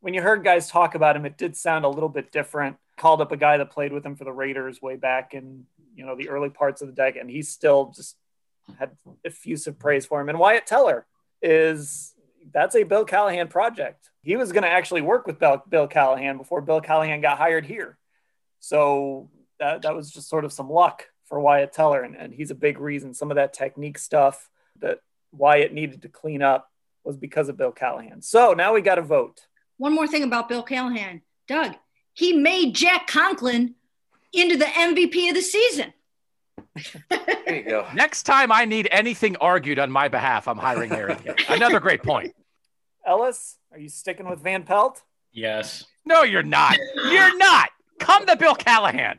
when you heard guys talk about him, it did sound a little bit different. Called up a guy that played with him for the Raiders way back in you know the early parts of the decade, and he still just had effusive praise for him. And Wyatt Teller is that's a Bill Callahan project. He was going to actually work with Bill, Bill Callahan before Bill Callahan got hired here. So that, that was just sort of some luck for Wyatt Teller. And, and he's a big reason some of that technique stuff that Wyatt needed to clean up was because of Bill Callahan. So now we got to vote.
One more thing about Bill Callahan. Doug, he made Jack Conklin into the MVP of the season.
There you go.
Next time I need anything argued on my behalf, I'm hiring Mary Kay. Another great point.
Ellis, are you sticking with Van Pelt?
Yes.
No, you're not. You're not. Come to Bill Callahan.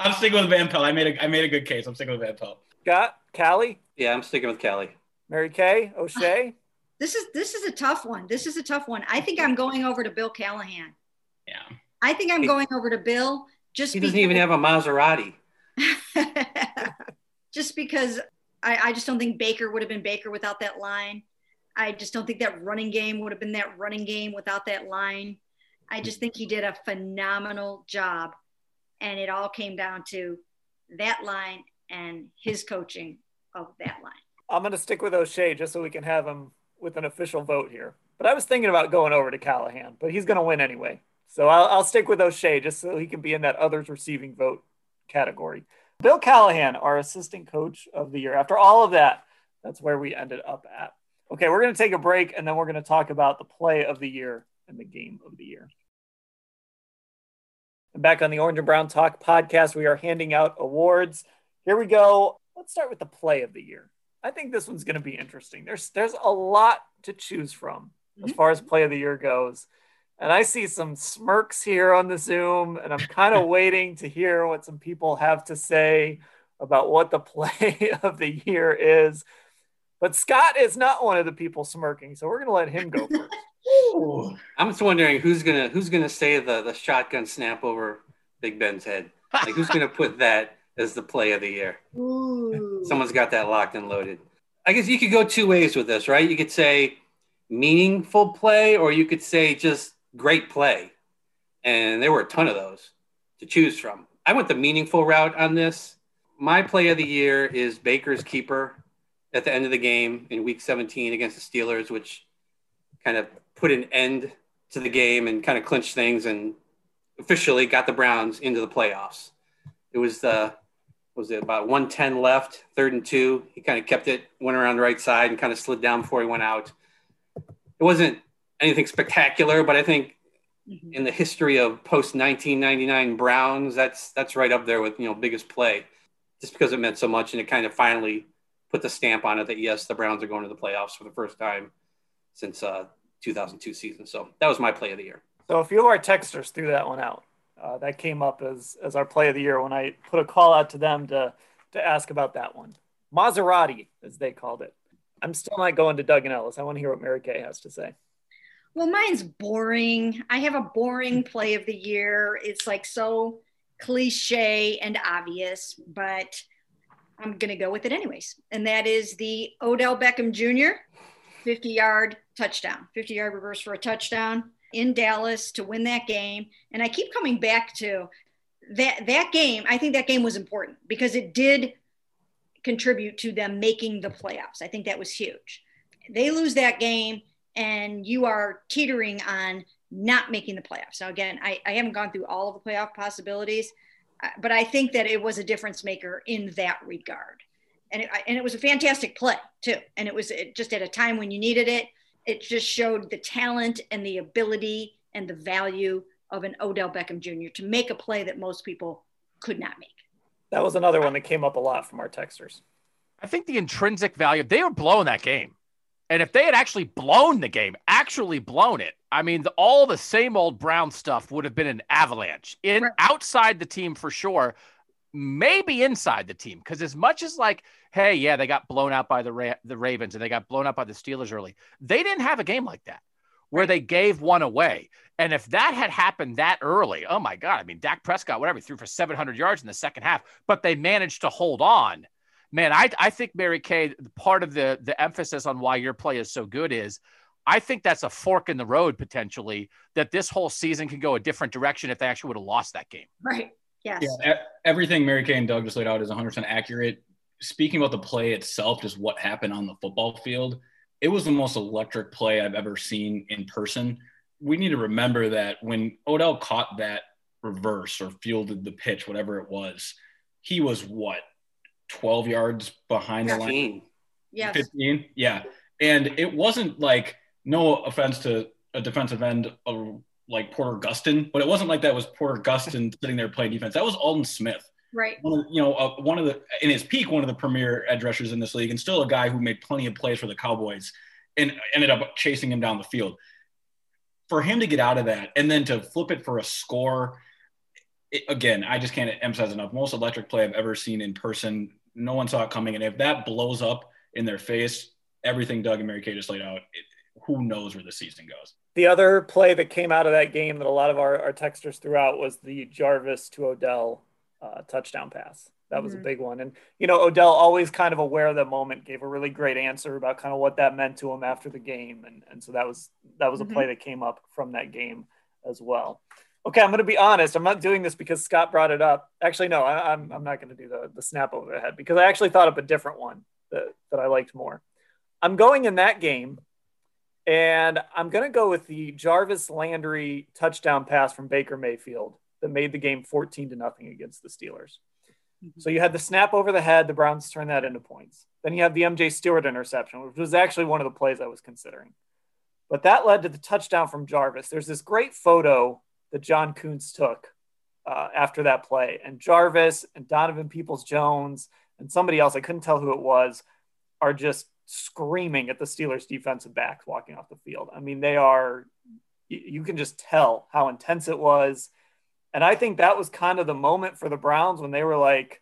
I'm sticking with Van Pelt. I made a I made a good case. I'm sticking with Van Pelt.
Got Callie,
Yeah, I'm sticking with Callie.
Mary Kay, O'Shea.
This is this is a tough one. This is a tough one. I think I'm going over to Bill Callahan.
Yeah.
I think I'm going over to Bill just
He doesn't
because,
even have a Maserati.
just because I, I just don't think Baker would have been Baker without that line. I just don't think that running game would have been that running game without that line. I just think he did a phenomenal job. And it all came down to that line and his coaching of that line.
I'm going to stick with O'Shea just so we can have him with an official vote here. But I was thinking about going over to Callahan, but he's going to win anyway. So I'll, I'll stick with O'Shea just so he can be in that others receiving vote category. Bill Callahan, our assistant coach of the year. After all of that, that's where we ended up at. Okay, we're going to take a break and then we're going to talk about the play of the year and the game of the year. Back on the Orange and Brown Talk podcast, we are handing out awards. Here we go. Let's start with the play of the year. I think this one's going to be interesting. There's there's a lot to choose from as mm-hmm. far as play of the year goes. And I see some smirks here on the Zoom, and I'm kind of waiting to hear what some people have to say about what the play of the year is. But Scott is not one of the people smirking, so we're going to let him go first.
I'm just wondering who's gonna who's gonna say the the shotgun snap over Big Ben's head. Like who's gonna put that as the play of the year?
Ooh.
Someone's got that locked and loaded. I guess you could go two ways with this, right? You could say meaningful play, or you could say just great play. And there were a ton of those to choose from. I went the meaningful route on this. My play of the year is Baker's keeper at the end of the game in week 17 against the Steelers, which kind of put an end to the game and kind of clinched things and officially got the Browns into the playoffs. It was the was it about 110 left, third and two. He kind of kept it, went around the right side and kind of slid down before he went out. It wasn't anything spectacular, but I think
Mhm.
in the history of post 1999 Browns, that's that's right up there with you know biggest play, just because it meant so much and it kind of finally put the stamp on it that yes, the Browns are going to the playoffs for the first time since uh, 2002 season. So that was my play of the year.
So a few of our texters threw that one out. Uh, that came up as as our play of the year when I put a call out to them to to ask about that one. Maserati, as they called it. I'm still not going to Doug and Ellis. I want to hear what Mary Kay has to say.
Well, mine's boring. I have a boring play of the year. It's like so cliche and obvious, but I'm going to go with it anyways. And that is the Odell Beckham Jr. 50 yard touchdown, 50 yard reverse for a touchdown in Dallas to win that game. And I keep coming back to that that game. I think that game was important because it did contribute to them making the playoffs. I think that was huge. They lose that game and you are teetering on not making the playoffs. Now, again, I, I haven't gone through all of the playoff possibilities, Uh, but I think that it was a difference maker in that regard. And it, and it was a fantastic play too. And it was just at a time when you needed it. it just showed the talent and the ability and the value of an Odell Beckham Jr. to make a play that most people could not make.
That was another one that came up a lot from our texters.
I think the intrinsic value, they were blowing that game. And if they had actually blown the game, actually blown it, I mean, the, all the same old Brown stuff would have been an avalanche in right. outside the team for sure, maybe inside the team. Because as much as like, hey, yeah, they got blown out by the Ra- the Ravens and they got blown out by the Steelers early, they didn't have a game like that where they gave one away. And if that had happened that early, oh my God, I mean, Dak Prescott, whatever, threw for 700 yards in the second half, but they managed to hold on. Man, I, I think Mary Kay, part of the, the emphasis on why your play is so good is I think that's a fork in the road potentially that this whole season can go a different direction if they actually would have lost that game.
Right. Yes.
Yeah. Everything Mary Kay and Doug just laid out is 100% accurate. Speaking about the play itself, just what happened on the football field, it was the most electric play I've ever seen in person. We need to remember that when Odell caught that reverse or fielded the pitch, whatever it was, he was what, 12 yards behind 15. the line?
Yeah.
15? Yeah. And it wasn't like, no offense to a defensive end of like Porter Gustin, but it wasn't like that was Porter Gustin sitting there playing defense. That was Aldon Smith.
Right.
One of, you know, uh, one of the in his peak, one of the premier edge rushers in this league, and still a guy who made plenty of plays for the Cowboys, and ended up chasing him down the field. For him to get out of that and then to flip it for a score, it, again, I just can't emphasize enough. Most electric play I've ever seen in person. No one saw it coming, and if that blows up in their face, everything Doug and Mary Kay just laid out, it, who knows where the season goes.
The other play that came out of that game that a lot of our, our texters threw out was the Jarvis to Odell uh, touchdown pass. That was mm-hmm. a big one. And, you know, Odell always kind of aware of the moment, gave a really great answer about kind of what that meant to him after the game. And, and so that was, that was mm-hmm. a play that came up from that game as well. Okay. I'm going to be honest. I'm not doing this because Scott brought it up. Actually, no, I, am I'm, I'm not going to do the, the snap over the head because I actually thought up a different one that, that I liked more. I'm going in that game and I'm going to go with the Jarvis Landry touchdown pass from Baker Mayfield that made the game 14 to nothing against the Steelers. Mm-hmm. So you had the snap over the head, the Browns turned that into points. Then you have the MJ Stewart interception, which was actually one of the plays I was considering. But that led to the touchdown from Jarvis. There's this great photo that John Kuntz took uh, after that play, and Jarvis and Donovan Peoples Jones and somebody else, I couldn't tell who it was, are just screaming at the Steelers defensive backs walking off the field. I mean, they are, you can just tell how intense it was. And I think that was kind of the moment for the Browns when they were like,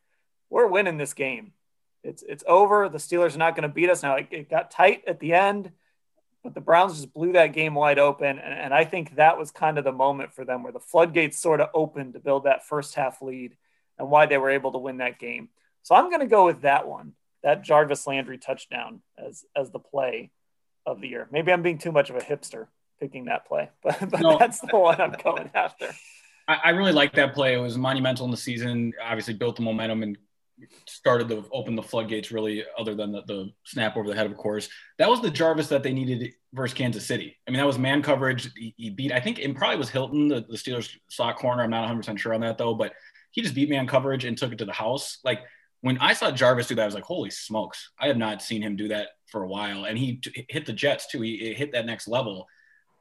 we're winning this game. It's, it's over. The Steelers are not going to beat us. Now it, it, got tight at the end, but the Browns just blew that game wide open. And, and I think that was kind of the moment for them where the floodgates sort of opened to build that first half lead and why they were able to win that game. So I'm going to go with that one that Jarvis Landry touchdown as as the play of the year. Maybe I'm being too much of a hipster picking that play, but, but no. that's the one I'm going after.
I, I, really like that play. It was monumental in the season. Obviously, built the momentum and started to open the floodgates. Really, other than the, the snap over the head, of course. That was the Jarvis that they needed versus Kansas City. I mean, that was man coverage. He, he beat. I think it probably was Hilton, the, the Steelers slot corner. I'm not 100 percent sure on that though, but he just beat man coverage and took it to the house. Like when I saw Jarvis do that, I was like, holy smokes. I have not seen him do that for a while. And he t- hit the Jets too. He hit that next level.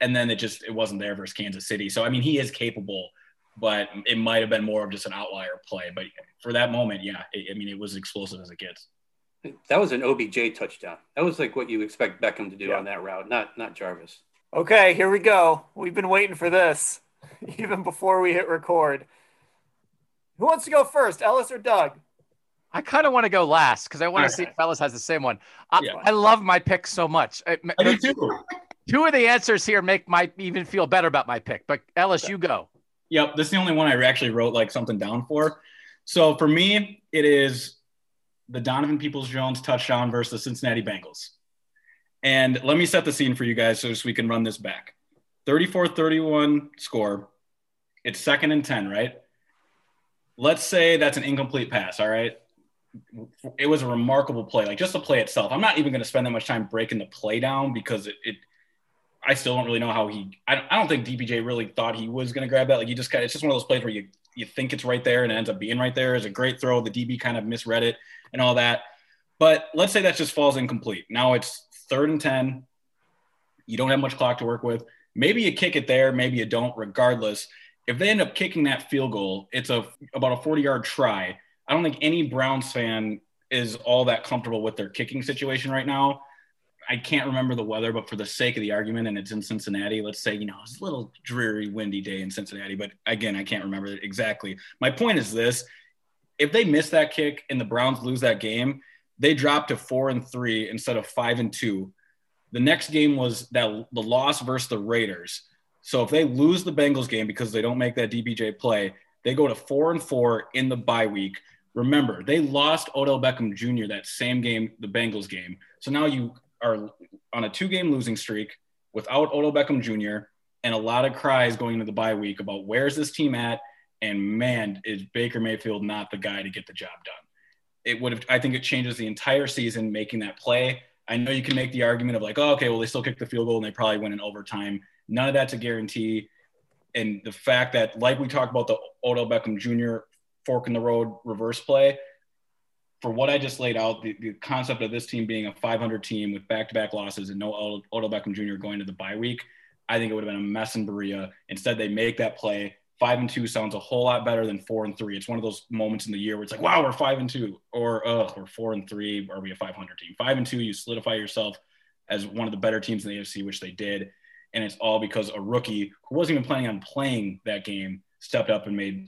And then it just, it wasn't there versus Kansas City. So, I mean, he is capable, but it might have been more of just an outlier play. But for that moment, yeah, it, I mean, it was explosive as it gets.
That was an OBJ touchdown. That was like what you expect Beckham to do yeah. on that route, not not Jarvis.
Okay, here we go. We've been waiting for this even before we hit record. Who wants to go first, Ellis or Doug?
I kind of want to go last because I want to see if Ellis has the same one. I, yeah. I love my pick so much. I,
do too.
Two of the answers here make my even feel better about my pick. But Ellis, you go.
Yep, this is the only one I actually wrote like something down for. So for me, it is the Donovan Peoples Jones touchdown versus the Cincinnati Bengals. And let me set the scene for you guys so we can run this back. 34 31 score. It's second and 10, right? Let's say that's an incomplete pass, all right? It was a remarkable play. Like just the play itself. I'm not even going to spend that much time breaking the play down because it, it I still don't really know how he. I, I don't think DPJ really thought he was going to grab that. Like you just kind of, it's just one of those plays where you you think it's right there and it ends up being right there. It's a great throw. The DB kind of misread it and all that. But let's say that just falls incomplete. Now it's third and ten. You don't have much clock to work with. Maybe you kick it there, maybe you don't. Regardless, if they end up kicking that field goal, it's a about a 40 yard try. I don't think any Browns fan is all that comfortable with their kicking situation right now. I can't remember the weather, but for the sake of the argument, and it's in Cincinnati, let's say, you know, it's a little dreary, windy day in Cincinnati, but again, I can't remember it exactly. My point is this if they miss that kick and the Browns lose that game, they drop to four and three instead of five and two. The next game was that the loss versus the Raiders. So if they lose the Bengals game because they don't make that DPJ play, they go to four and four in the bye week. Remember, they lost Odell Beckham Jr. that same game, the Bengals game. So now you are on a two game losing streak without Odell Beckham Jr. and a lot of cries going into the bye week about where's this team at? And man, is Baker Mayfield not the guy to get the job done? It would have, I think it changes the entire season making that play. I know you can make the argument of like, oh, okay, well, they still kicked the field goal and they probably win in overtime. None of that's a guarantee. And the fact that, like we talked about the Odell Beckham Jr. fork in the road reverse play, for what I just laid out, the, the concept of this team being a 500 team with back-to-back losses and no Odell Beckham Jr. going to the bye week, I think it would have been a mess in Berea. Instead, they make that play. Five and two sounds a whole lot better than four and three. It's one of those moments in the year where it's like, wow, we're five and two, or oh, we're four and three. Are we a 500 team? Five and two, you solidify yourself as one of the better teams in the AFC, which they did, and it's all because a rookie who wasn't even planning on playing that game stepped up and made,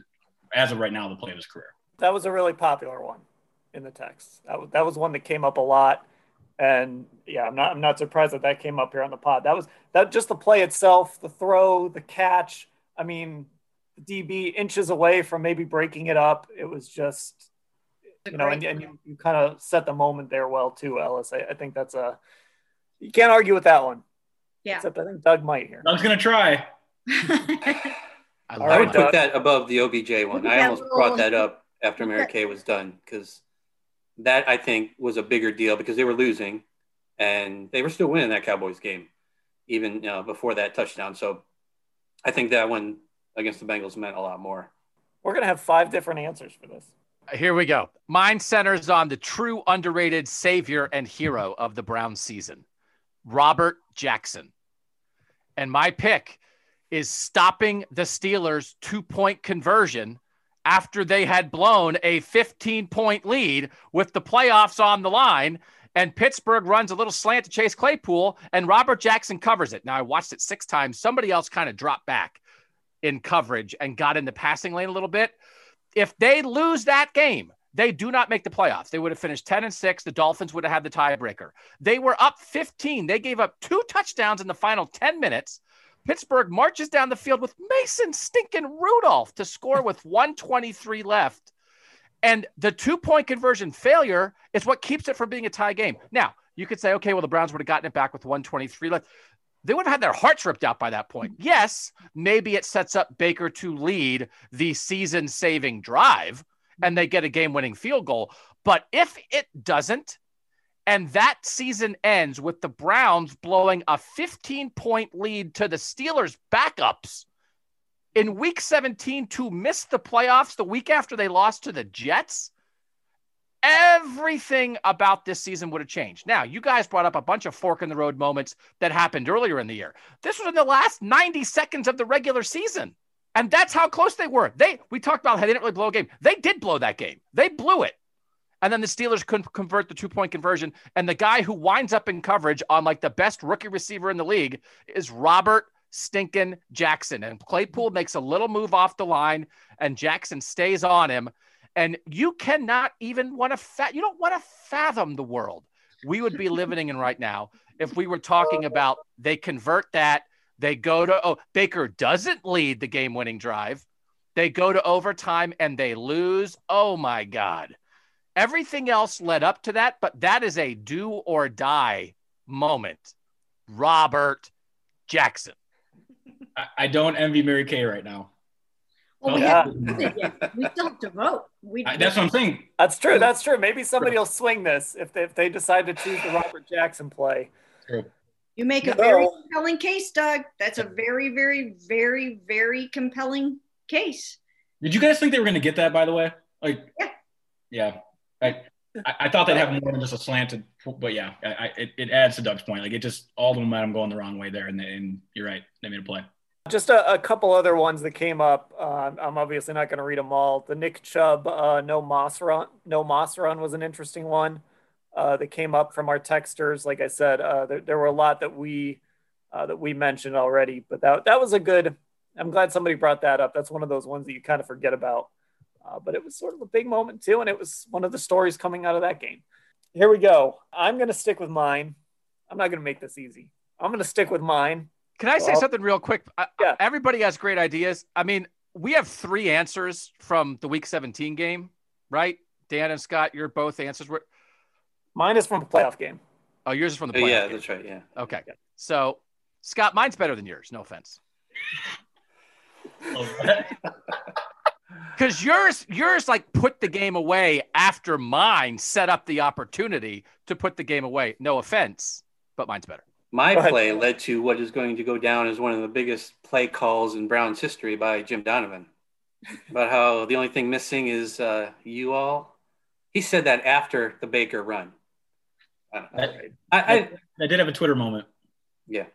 as of right now, the play of his career.
That was a really popular one in the text. That was, that was one that came up a lot. And yeah, I'm not I'm not surprised that that came up here on the pod. That was that just the play itself, the throw, the catch. I mean, DB inches away from maybe breaking it up. It was just you know, and, and you, you kind of set the moment there well too, Ellis. I, I think that's a you can't argue with that one.
Yeah.
Except I think Doug might here.
Doug's gonna try.
I,
I would
it.
put that above the OBJ one. I almost
little-
brought that up after Mary Kay was done because that I think was a bigger deal because they were losing and they were still winning that Cowboys game even uh, before that touchdown. So I think that one against the Bengals meant a lot more.
We're gonna have five different answers for this.
Here we go. Mine centers on the true underrated savior and hero of the Brown season, Robert Jackson. And my pick is stopping the Steelers' two point conversion after they had blown a 15 point lead with the playoffs on the line. And Pittsburgh runs a little slant to Chase Claypool, and Robert Jackson covers it. Now, I watched it six times. Somebody else kind of dropped back in coverage and got in the passing lane a little bit. If they lose that game, they do not make the playoffs. They would have finished 10 and 6. The Dolphins would have had the tiebreaker. They were up 15. They gave up two touchdowns in the final 10 minutes. Pittsburgh marches down the field with Mason stinking Rudolph to score with 123 left. And the two point conversion failure is what keeps it from being a tie game. Now, you could say, okay, well, the Browns would have gotten it back with 123 left. They would have had their hearts ripped out by that point. Mm-hmm. Yes, maybe it sets up Baker to lead the season saving drive and mm-hmm. they get a game winning field goal. But if it doesn't, and that season ends with the Browns blowing a 15 point lead to the Steelers' backups in week 17 to miss the playoffs the week after they lost to the Jets, everything about this season would have changed. Now, you guys brought up a bunch of fork in the road moments that happened earlier in the year. This was in the last 90 seconds of the regular season. And that's how close they were. They we talked about how they didn't really blow a game. They did blow that game. They blew it. And then the Steelers couldn't convert the two point conversion. And the guy who winds up in coverage on like the best rookie receiver in the league is Robert Stinkin Jackson. And Claypool makes a little move off the line, and Jackson stays on him. And you cannot even want to fa- you don't want to fathom the world we would be living in right now if we were talking about they convert that, they go to oh Baker doesn't lead the game winning drive, they go to overtime and they lose. Oh my God. Everything else led up to that, but that is a do or die moment. Robert Jackson.
I, I don't envy Mary Kay right now.
Well, we,
Yeah.
haven't we still have to vote. We,
I, that's what I'm saying.
That's true. That's true. Maybe somebody will swing this if they, if they decide to choose the Robert Jackson play.
you make a
No.
very compelling case, Doug. That's a very, very, very, very compelling case.
Did you guys think they were going to get that? By the way, like,
Yeah.
yeah. I, I, thought they'd have more than just a slanted, but yeah, I, it, it adds to Doug's point. Like it just all the momentum going the wrong way there, and, and you're right, they made a play.
Just a, a couple other ones that came up. Uh, I'm obviously not going to read them all. The Nick Chubb uh, no Moss run, no Moss run was an interesting one uh, that came up from our texters. Like I said, uh, there, there, were a lot that we uh, that we mentioned already, but that that was a good. I'm glad somebody brought that up. That's one of those ones that you kind of forget about. Uh, but it was sort of a big moment too, and it was one of the stories coming out of that game. Here we go. I'm going to stick with mine. I'm not going to make this easy. I'm going to stick with mine.
Can I say something real quick? Yeah. Everybody has great ideas. I mean, we have three answers from the Week 17 game, right? Dan and Scott, your both answers were.
Mine is from the playoff game.
Oh, yours is from the playoff.
Yeah,
game.
that's right. Yeah.
Okay. Yeah. So, Scott, mine's better than yours. No offense. Because yours, yours like put the game away after mine set up the opportunity to put the game away. No offense, but mine's better.
My play led to what is going to go down as one of the biggest play calls in Browns history by Jim Donovan. about how the only thing missing is uh, you all. He said that after the Baker run.
I, I, I, I, did have a Twitter moment.
Yeah.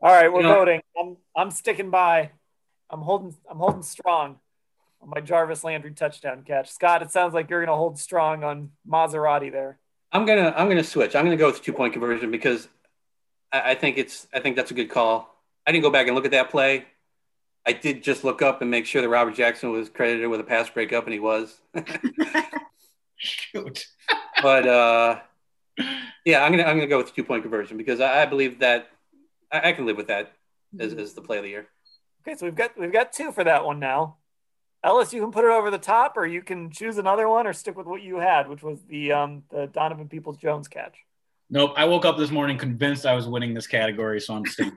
All right, we're you know, voting. I'm I'm sticking by. I'm holding I'm holding strong on my Jarvis Landry touchdown catch. Scott, it sounds like you're going to hold strong on Maserati there.
I'm gonna I'm gonna switch. I'm gonna go with two point conversion because I, I think it's I think that's a good call. I didn't go back and look at that play. I did just look up and make sure that Robert Jackson was credited with a pass breakup, and he was.
Shoot.
but uh, yeah, I'm gonna I'm gonna go with two point conversion because I, I believe that I, I, can live with that as, as the play of the year.
Okay, so we've got we've got two for that one now. Ellis, you can put it over the top, or you can choose another one, or stick with what you had, which was the um, the Donovan Peoples Jones catch.
Nope. I woke up this morning convinced I was winning this category, so I'm staying.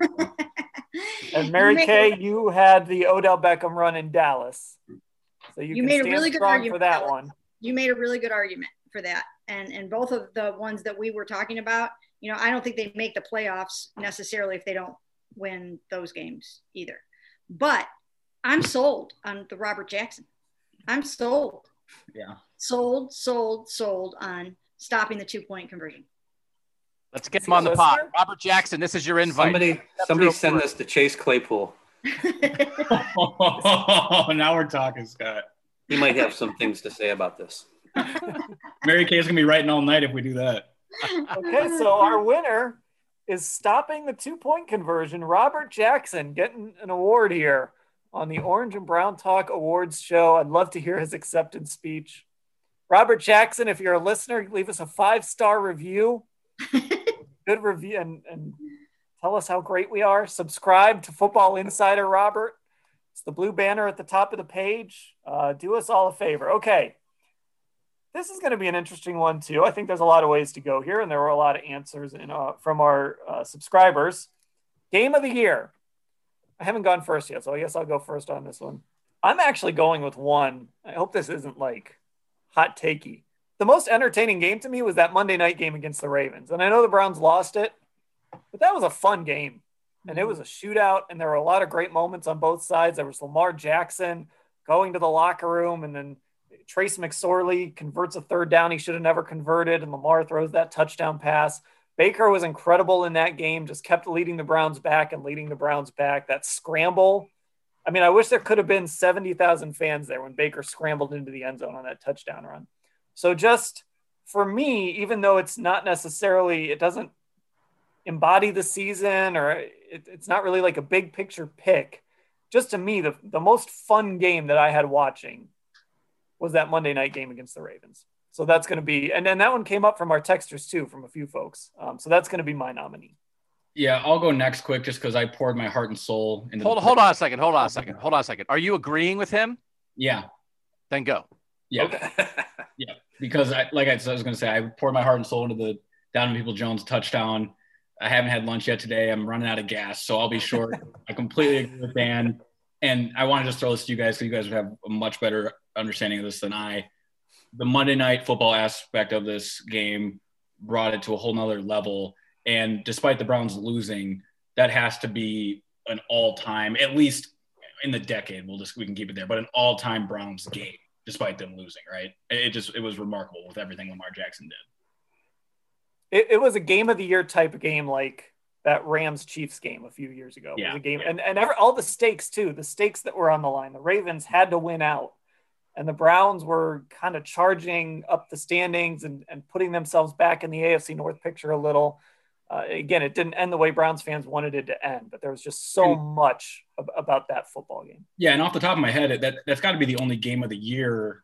and Mary Kay, you had the Odell Beckham run in Dallas, so you, you made a really good argument for that one.
You made a really good argument for that, and and both of the ones that we were talking about, you know, I don't think they make the playoffs necessarily if they don't win those games either. But I'm sold on the Robert Jackson. I'm sold.
Yeah.
Sold, sold, sold on stopping the two point conversion.
Let's get him on the pot. Robert Jackson, this is your invite.
Somebody, somebody send this to Chase Claypool.
oh, now we're talking, Scott.
He might have some things to say about this.
Mary Kay's gonna be writing all night if we do that.
okay, so our winner is stopping the two point conversion. Robert Jackson getting an award here on the Orange and Brown Talk Awards show. I'd love to hear his acceptance speech. Robert Jackson, if you're a listener, leave us a five star review good review and, and tell us how great we are. Subscribe to Football Insider, Robert. It's the blue banner at the top of the page. Uh, do us all a favor. Okay. This is going to be an interesting one, too. I think there's a lot of ways to go here, and there were a lot of answers in, uh, from our uh, subscribers. Game of the year. I haven't gone first yet, so I guess I'll go first on this one. I'm actually going with one. I hope this isn't like hot takey the most entertaining game to me was that Monday night game against the Ravens. And I know the Browns lost it, but that was a fun game. And it mm-hmm. was a shootout, and there were a lot of great moments on both sides. There was Lamar Jackson going to the locker room, and then Trace McSorley converts a third down he should have never converted, and Lamar throws that touchdown pass. Baker was incredible in that game, just kept leading the Browns back and leading the Browns back. That scramble. I mean, I wish there could have been 70,000 fans there when Baker scrambled into the end zone on that touchdown run. So just for me, even though it's not necessarily, it doesn't embody the season or it, it's not really like a big picture pick. Just to me, the, the most fun game that I had watching was that Monday night game against the Ravens. So that's going to be, and then that one came up from our texters too, from a few folks. Um, so that's going to be my nominee.
Yeah, I'll go next quick just because I poured my heart and soul into.
Hold, hold on a second. Hold on a second. Hold on a second. Are you agreeing with him?
Yeah.
Then go.
Yeah. Okay. yeah. Because I, like I, was going to say, I poured my heart and soul into the Donovan People Jones touchdown. I haven't had lunch yet today. I'm running out of gas, so I'll be short. I completely agree with Dan. And I want to just throw this to you guys because you guys would have a much better understanding of this than I. The Monday night football aspect of this game brought it to a whole nother level. And despite the Browns losing, that has to be an all time, at least in the decade. We'll just, we can keep it there, but an all time Browns game despite them losing. Right? It just it was remarkable with everything Lamar Jackson did.
It, it was a game of the year type of game, like that Rams Chiefs game a few years ago.
Yeah,
it was a game,
yeah.
and and every, all the stakes too. The stakes that were on the line. The Ravens had to win out, and the Browns were kind of charging up the standings and and putting themselves back in the AFC North picture a little. Uh, again, it didn't end the way Browns fans wanted it to end, but there was just so much ab- about that football game.
Yeah, and off the top of my head, that that's got to be the only game of the year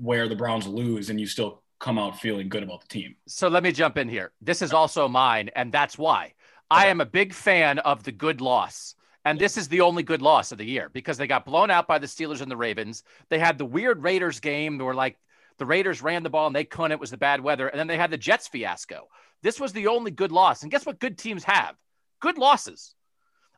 where the Browns lose and you still come out feeling good about the team.
So let me jump in here. This is also mine, and that's why I am a big fan of the good loss. And this is the only good loss of the year because they got blown out by the Steelers and the Ravens. They had the weird Raiders game where like the Raiders ran the ball and they couldn't. It was the bad weather. And then they had the Jets fiasco. This was the only good loss. And guess what good teams have? Good losses.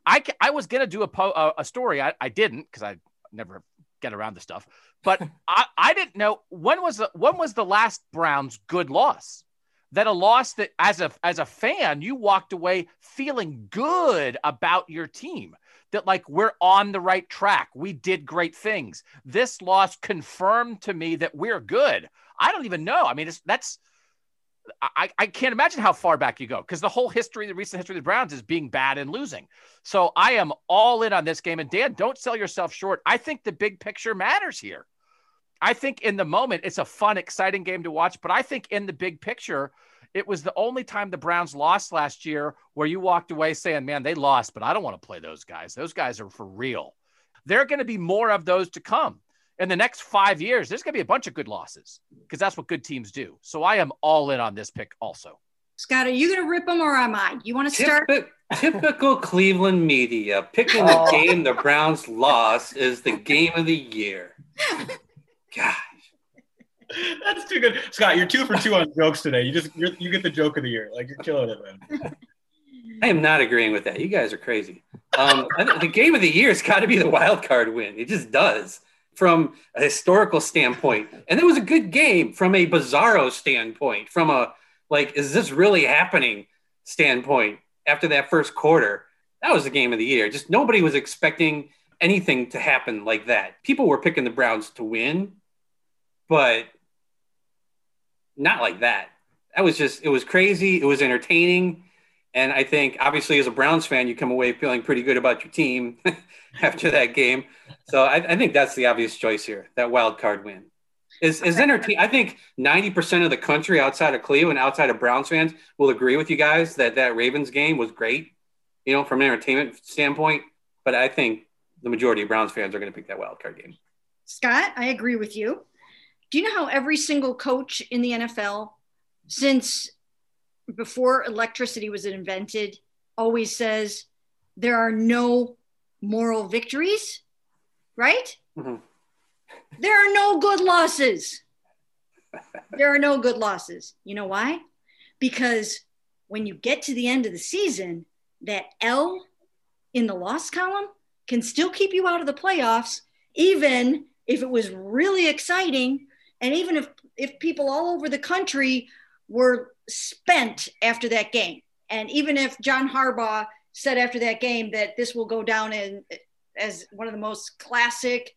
I, I was going to do a, po- a, a story. I, I didn't because I never get around to stuff. But I, I didn't know when was the, when was the last Browns good loss? That a loss that as a as a fan you walked away feeling good about your team. That like we're on the right track. We did great things. This loss confirmed to me that we're good. I don't even know. I mean, that's I, I can't imagine how far back you go because the whole history, the recent history of the Browns is being bad and losing. So I am all in on this game. And Dan, don't sell yourself short. I think the big picture matters here. I think in the moment, it's a fun, exciting game to watch. But I think in the big picture, it was the only time the Browns lost last year where you walked away saying, man, they lost, but I don't want to play those guys. Those guys are for real. There are going to be more of those to come in the next five years, there's going to be a bunch of good losses because that's what good teams do. So I am all in on this pick also.
Scott, are you going to rip them or am I? You want to start?
Typical, typical Cleveland media picking the
Oh.
game the Browns lost is the game of the year. Gosh.
That's too good, Scott. You're two for two on jokes today. You just you get the joke of the year. Like you're killing it, man.
I am not agreeing with that. You guys are crazy. Um, the game of the year has got to be the wild card win. It just does from a historical standpoint. And it was a good game from a bizarro standpoint, from a like, is this really happening standpoint after that first quarter? That was the game of the year. Just nobody was expecting anything to happen like that. People were picking the Browns to win, but not like that. That was just, it was crazy. It was entertaining. And I think, obviously, as a Browns fan, you come away feeling pretty good about your team after that game. So I, I think that's the obvious choice here. That wild card win is is entertaining. I think ninety percent of the country outside of Cleveland, outside of Browns fans, will agree with you guys that that Ravens game was great. You know, from an entertainment standpoint. But I think the majority of Browns fans are going to pick that wild card game.
Scott, I agree with you. Do you know how every single coach in the NFL since before electricity was invented always says there are no moral victories, right?
Mhm.
There are no good losses. There are no good losses. You know why? Because when you get to the end of the season, that L in the loss column can still keep you out of the playoffs, even if it was really exciting, and even if if people all over the country were spent after that game, and even if John Harbaugh said after that game that this will go down in as one of the most classic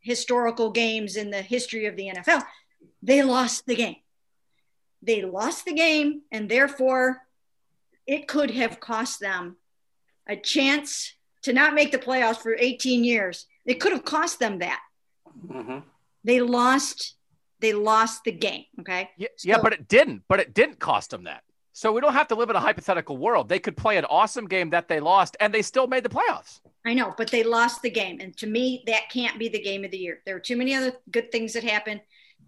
historical games in the history of the NFL, they lost the game. They lost the game, and therefore it could have cost them a chance to not make the playoffs for 18 years. It could have cost them that.
hmm
They lost. They lost the game. Okay.
Yeah, yeah, but it didn't. But it didn't cost them that. So we don't have to live in a hypothetical world. They could play an awesome game that they lost, and they still made the playoffs.
I know, but they lost the game. And to me, that can't be the game of the year. There are too many other good things that happened.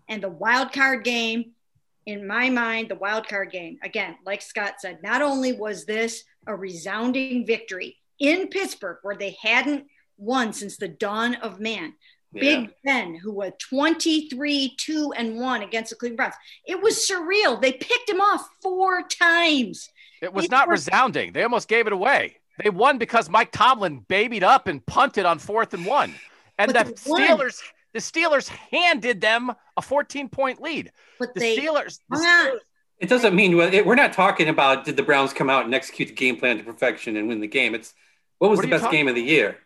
And the wild card game, in my mind, the wild card game, again, like Scott said, not only was this a resounding victory in Pittsburgh, where they hadn't won since the dawn of man. Big Ben, who was 23 2 and 1 against the Cleveland Browns. It was surreal. They picked him off four times.
It was
They
not
were-
resounding. They almost gave it away. They won because Mike Tomlin babied up and punted on fourth and one. And
But
the
they won.
Steelers, the Steelers handed them a 14 point lead.
But
The
they
Steelers, the
hung.
Steelers
It doesn't mean we're not talking about did the Browns come out and execute the game plan to perfection and win the game. It's what was
What
the best
talking-
game of the year.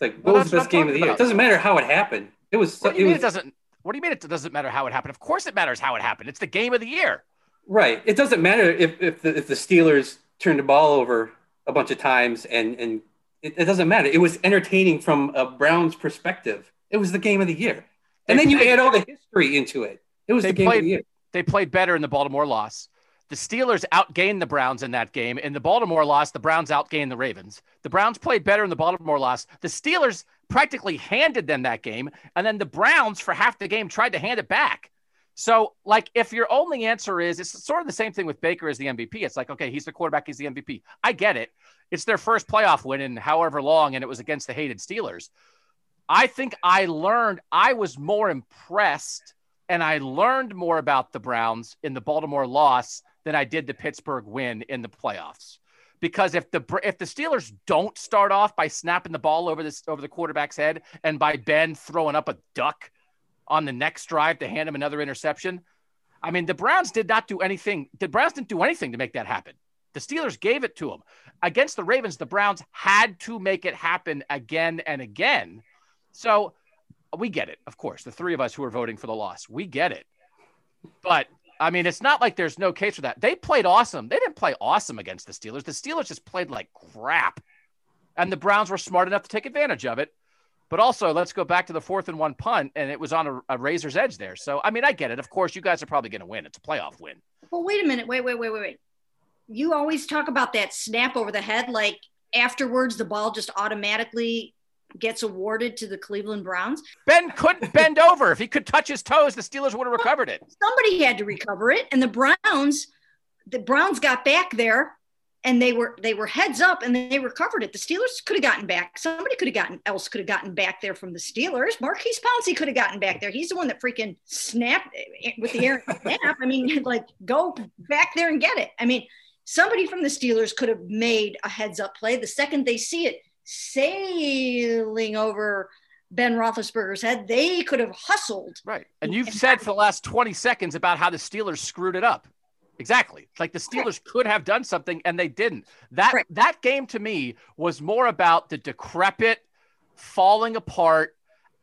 It's like what
Well,
was the best game of the year. It doesn't matter how it happened. It was.
What do you
it
mean
was
it doesn't? What do you mean it doesn't matter how it happened? Of course it matters how it happened. It's the game of the year.
right. It doesn't matter if if the, if the Steelers turned the ball over a bunch of times and and it, it doesn't matter. It was entertaining from a Browns perspective. It was the game of the year, and
They
then you add all the history into it. It was the game of
played-
the year.
They played better in the Baltimore loss. The Steelers outgained the Browns in that game. In the Baltimore loss, the Browns outgained the Ravens. The Browns played better in the Baltimore loss. The Steelers practically handed them that game. And then the Browns, for half the game, tried to hand it back. So, like, if your only answer is, it's sort of the same thing with Baker as the MVP. It's like, okay, he's the quarterback, he's the MVP. I get it. It's their first playoff win in however long, and it was against the hated Steelers. I think I learned, I was more impressed and I learned more about the Browns in the Baltimore loss than I did the Pittsburgh win in the playoffs. Because if the if the Steelers don't start off by snapping the ball over this over the quarterback's head and by Ben throwing up a duck on the next drive to hand him another interception, I mean the Browns did not do anything. The Browns didn't do anything to make that happen. The Steelers gave it to them. Against the Ravens, the Browns had to make it happen again and again. So we get it, of course. The three of us who are voting for the loss, we get it. But I mean, it's not like there's no case for that. They played awesome. They didn't play awesome against the Steelers. The Steelers just played like crap. And the Browns were smart enough to take advantage of it. But also, let's go back to the fourth and one punt, and it was on a, a razor's edge there. So, I mean, I get it. Of course, you guys are probably going to win. It's a playoff win.
Well, wait a minute. Wait, wait, wait, wait, wait. You always talk about that snap over the head. Like afterwards, the ball just automatically gets awarded to the Cleveland Browns.
Ben couldn't bend over. If he could touch his toes, the Steelers would have recovered it.
Somebody had to recover it, and the Browns, the Browns got back there, and they were they were heads up, and they recovered it. The Steelers could have gotten back. Somebody could have gotten else could have gotten back there from the Steelers. Maurkice Pouncey could have gotten back there. He's the one that freaking snapped with the air snap. I mean, like go back there and get it. I mean, somebody from the Steelers could have made a heads up play the second they see it sailing over Ben Roethlisberger's head. They could have hustled.
Right. And you've said for the last 20 seconds about how the Steelers screwed it up. Exactly. It's like the Steelers could have done something and they didn't. That
Right.
that game to me was more about the decrepit, falling apart,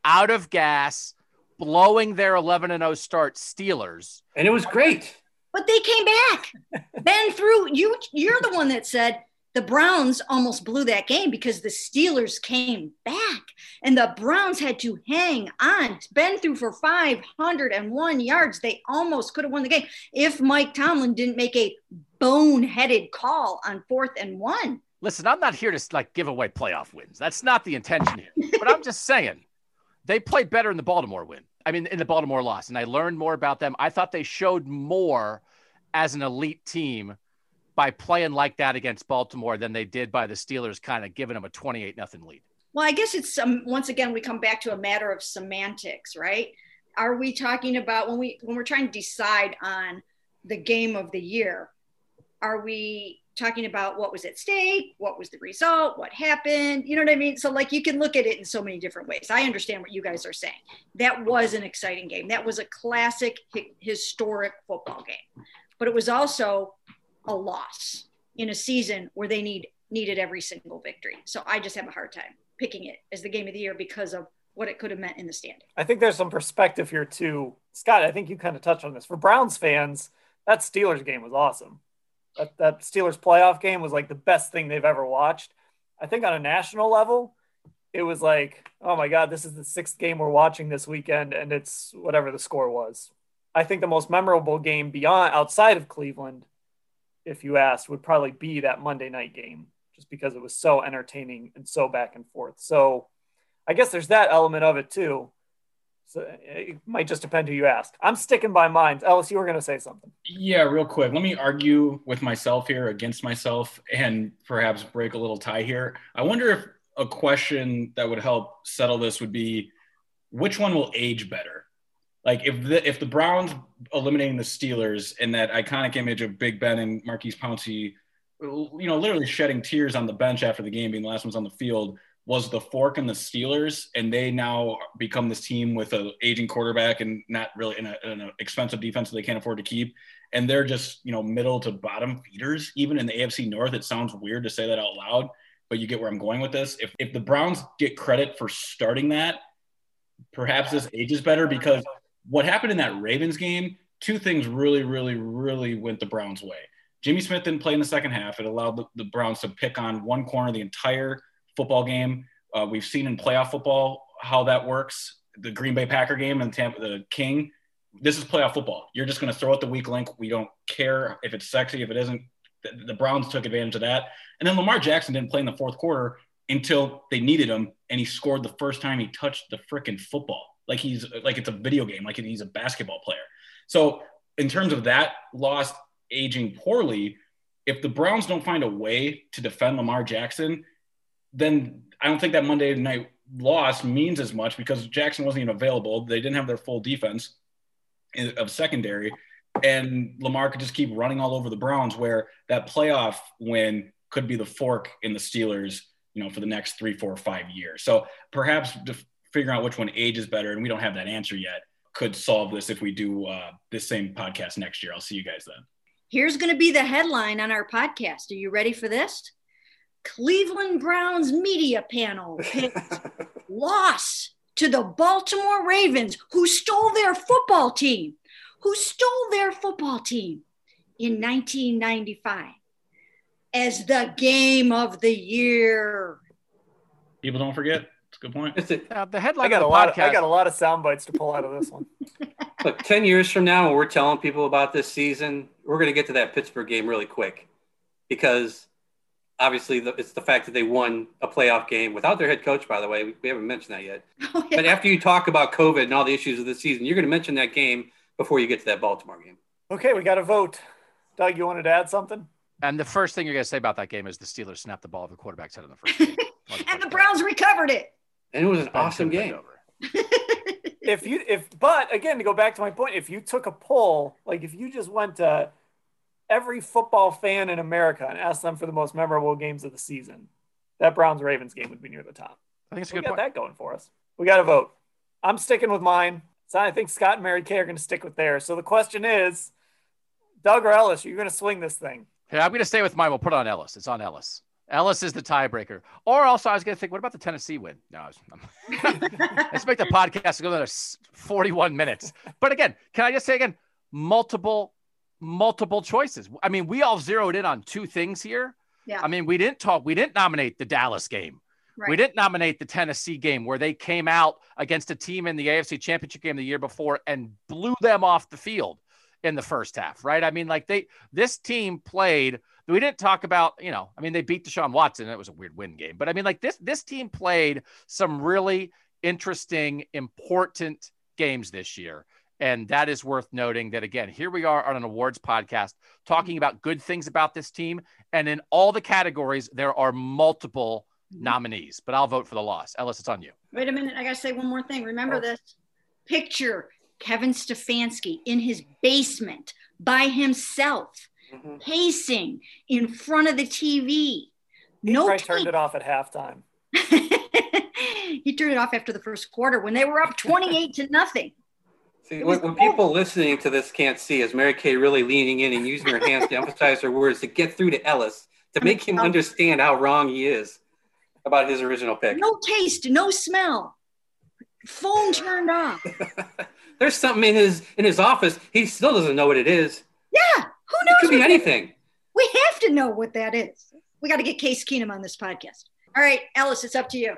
out of gas, blowing their 11 and 0 start Steelers.
And it was great.
But they came back. ben threw you. You're the one that said the Browns almost blew that game because the Steelers came back and the Browns had to hang on. Ben threw for 501 yards. They almost could have won the game if Mike Tomlin didn't make a boneheaded call on fourth and one.
Listen, I'm not here to like give away playoff wins. That's not the intention here. But I'm just saying they played better in the Baltimore win. I mean, in the Baltimore loss, and I learned more about them. I thought they showed more as an elite team by playing like that against Baltimore than they did by the Steelers kind of giving them a 28 nothing lead.
Well, I guess it's um, once again we come back to a matter of semantics, right? Are we talking about when we when we're trying to decide on the game of the year? Are we talking about what was at stake, what was the result, what happened? You know what I mean? So like you can look at it in so many different ways. I understand what you guys are saying. That was an exciting game. That was a classic hi- historic football game. But it was also a loss in a season where they need needed every single victory. So I just have a hard time picking it as the game of the year because of what it could have meant in the standing.
I think there's some perspective here too. Scott, I think you kind of touched on this. For Browns fans, that Steelers game was awesome. That, that Steelers playoff game was like the best thing they've ever watched. I think on a national level, it was like, oh my God, this is the sixth game we're watching this weekend, and it's whatever the score was. I think the most memorable game beyond outside of Cleveland, if you asked, would probably be that Monday night game, just because it was so entertaining and so back and forth. So I guess there's that element of it too. So it might just depend who you ask. I'm sticking by mine. Ellis, you were going to say something.
Yeah, real quick. Let me argue with myself here against myself and perhaps break a little tie here. I wonder if a question that would help settle this would be which one will age better? Like if the if the Browns eliminating the Steelers in that iconic image of Big Ben and Maurkice Pouncey, you know, literally shedding tears on the bench after the game, being the last ones on the field, was the fork in the Steelers, and they now become this team with an aging quarterback and not really in, in an expensive defense that they can't afford to keep, and they're just you know middle to bottom feeders. Even in the AFC North, it sounds weird to say that out loud, but you get where I'm going with this. If if the Browns get credit for starting that, perhaps this ages better because what happened in that Ravens game, two things really, really, really went the Browns' way. Jimmy Smith didn't play in the second half. It allowed the, the Browns to pick on one corner the entire football game. Uh, we've seen in playoff football how that works. The Green Bay Packer game and Tampa, the King. This is playoff football. You're just going to throw out the weak link. We don't care if it's sexy, if it isn't. The, the Browns took advantage of that. And then Lamar Jackson didn't play in the fourth quarter until they needed him, and he scored the first time he touched the freaking football. Like he's like it's a video game, like he's a basketball player. So in terms of that loss aging poorly, if the Browns don't find a way to defend Lamar Jackson, then I don't think that Monday night loss means as much because Jackson wasn't even available. They didn't have their full defense of secondary. And Lamar could just keep running all over the Browns, where that playoff win could be the fork in the Steelers, you know, for the next three, four, five years. So perhaps figuring out which one ages better, and we don't have that answer yet, could solve this if we do uh, this same podcast next year. I'll see you guys then.
Here's going to be the headline on our podcast. Are you ready for this? Cleveland Browns media panel picked loss to the Baltimore Ravens, who stole their football team, who stole their football team in 1995 as the game of the year.
People don't forget. It's a good point.
It's a,
Uh, the headline
I got
of
a
the
lot. Of. I got a lot of sound bites to pull out of this one.
look, 10 years from now, when we're telling people about this season, we're going to get to that Pittsburgh game really quick because obviously the, it's the fact that they won a playoff game without their head coach, by the way. We, we haven't mentioned that yet.
Oh, yeah.
But after you talk about COVID and all the issues of the season, you're going to mention that game before you get to that Baltimore game.
Okay, we got a vote. Doug, you wanted to add something?
and the first thing you're going to say about that game is the Steelers snapped the ball of the quarterback's head in the first game.
and the Browns recovered it.
And it was an
Ben
awesome game.
over.
If you if but again to go back to my point, if you took a poll, like if you just went to every football fan in America and asked them for the most memorable games of the season, that Browns Ravens game would be near the top.
I think it's a
We got
point.
that going for us. We got to vote. I'm sticking with mine. So I think Scott and Mary Kay are going to stick with theirs. So the question is, Doug or Ellis, are you're going to swing this thing.
Yeah, I'm going to stay with mine. We'll put it on Ellis. It's on Ellis. Ellis is the tiebreaker. Or also, I was going to think, what about the Tennessee win? No, I was, let's make the podcast go another 41 minutes. But again, can I just say again, multiple, multiple choices. I mean, we all zeroed in on two things here.
Yeah.
I mean, we didn't talk, we didn't nominate the Dallas game.
Right.
We didn't nominate the Tennessee game where they came out against a team in the AFC Championship game the year before and blew them off the field in the first half, right? I mean, like they this team played. We didn't talk about, you know, I mean, they beat Deshaun Watson. It was a weird win game, but I mean, like this this team played some really interesting, important games this year. And that is worth noting that again, here we are on an awards podcast talking about good things about this team. And in all the categories, there are multiple mm-hmm. nominees, but I'll vote for the loss. Ellis, it's on you.
Wait a minute. I got to say one more thing. Remember this picture Kevin Stefanski in his basement by himself,
Mhm.
pacing in front of the TV.
He
No
probably turned it off at halftime.
he turned it off after the first quarter when they were up 28 to nothing.
See,
It was
when, when people listening to this can't see, is Mary Kay really leaning in and using her hands to emphasize her words to get through to Ellis to make him understand how wrong he is about his original pick?
No taste, no smell. Phone turned off.
There's something in his in his office. He still doesn't know what it is.
Yeah, who knows?
It could be
what
anything.
We have to know what that is. We got to get Case Keenum on this podcast. All right, Ellis, it's up to you.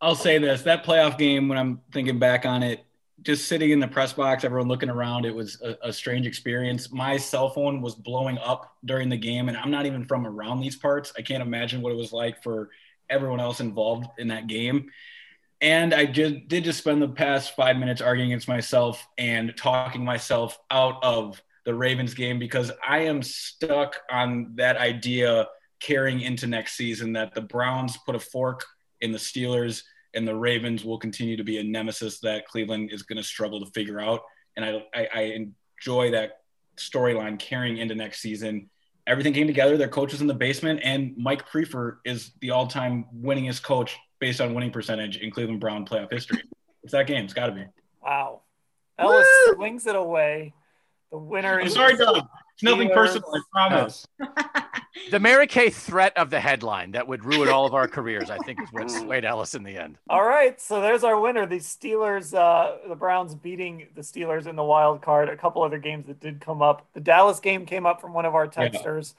I'll say this: that playoff game, when I'm thinking back on it, just sitting in the press box, everyone looking around, it was a, a strange experience. My cell phone was blowing up during the game, and I'm not even from around these parts. I can't imagine what it was like for everyone else involved in that game. And I just did just spend the past five minutes arguing against myself and talking myself out of the Ravens game because I am stuck on that idea carrying into next season that the Browns put a fork in the Steelers and the Ravens will continue to be a nemesis that Cleveland is going to struggle to figure out. And I, I, I enjoy that storyline carrying into next season. Everything came together. Their coach is in the basement, and Mike Priefer is the all-time winningest coach based on winning percentage in Cleveland Brown playoff history. It's that game. It's got to be.
Wow. Ellis
Woo!
swings it away. The winner
I'm
is
sorry, Doug. Nothing
Steelers.
personal, I promise.
The Mary Kay threat of the headline that would ruin all of our careers, I think, is what swayed Ellis in the end.
All right, so there's our winner. The Steelers, uh, the Browns beating the Steelers in the wild card. A couple other games that did come up. The Dallas game came up from one of our
Yeah.
texters.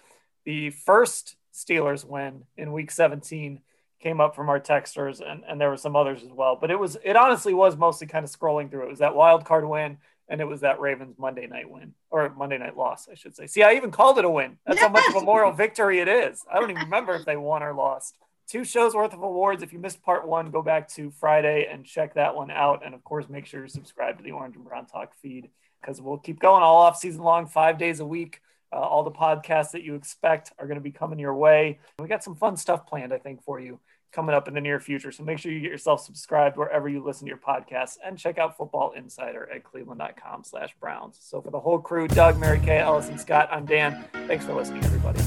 The first Steelers win in Week 17 came up from our texters, and, and there were some others as well. But it was it honestly was mostly kind of scrolling through. It was that wild card win, and it was that Ravens Monday night win or Monday night loss, I should say. See, I even called it a win. That's how much of a moral victory it is. I don't even remember if they won or lost two shows worth of awards. If you missed part one, go back to Friday and check that one out. And of course, make sure you subscribe to the Orange and Brown Talk feed because we'll keep going all off season long, five days a week. Uh, all the podcasts that you expect are going to be coming your way. We got some fun stuff planned, I think, for you coming up in the near future. So make sure you get yourself subscribed wherever you listen to your podcasts and check out Football Insider at cleveland.com slash Browns. So for the whole crew, Doug, Mary Kay, Ellis, and Scott, I'm Dan. Thanks for listening, everybody.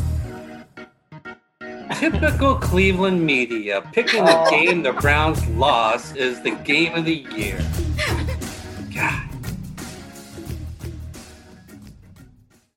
Typical Cleveland media picking the oh. game the Browns lost is the game of the year.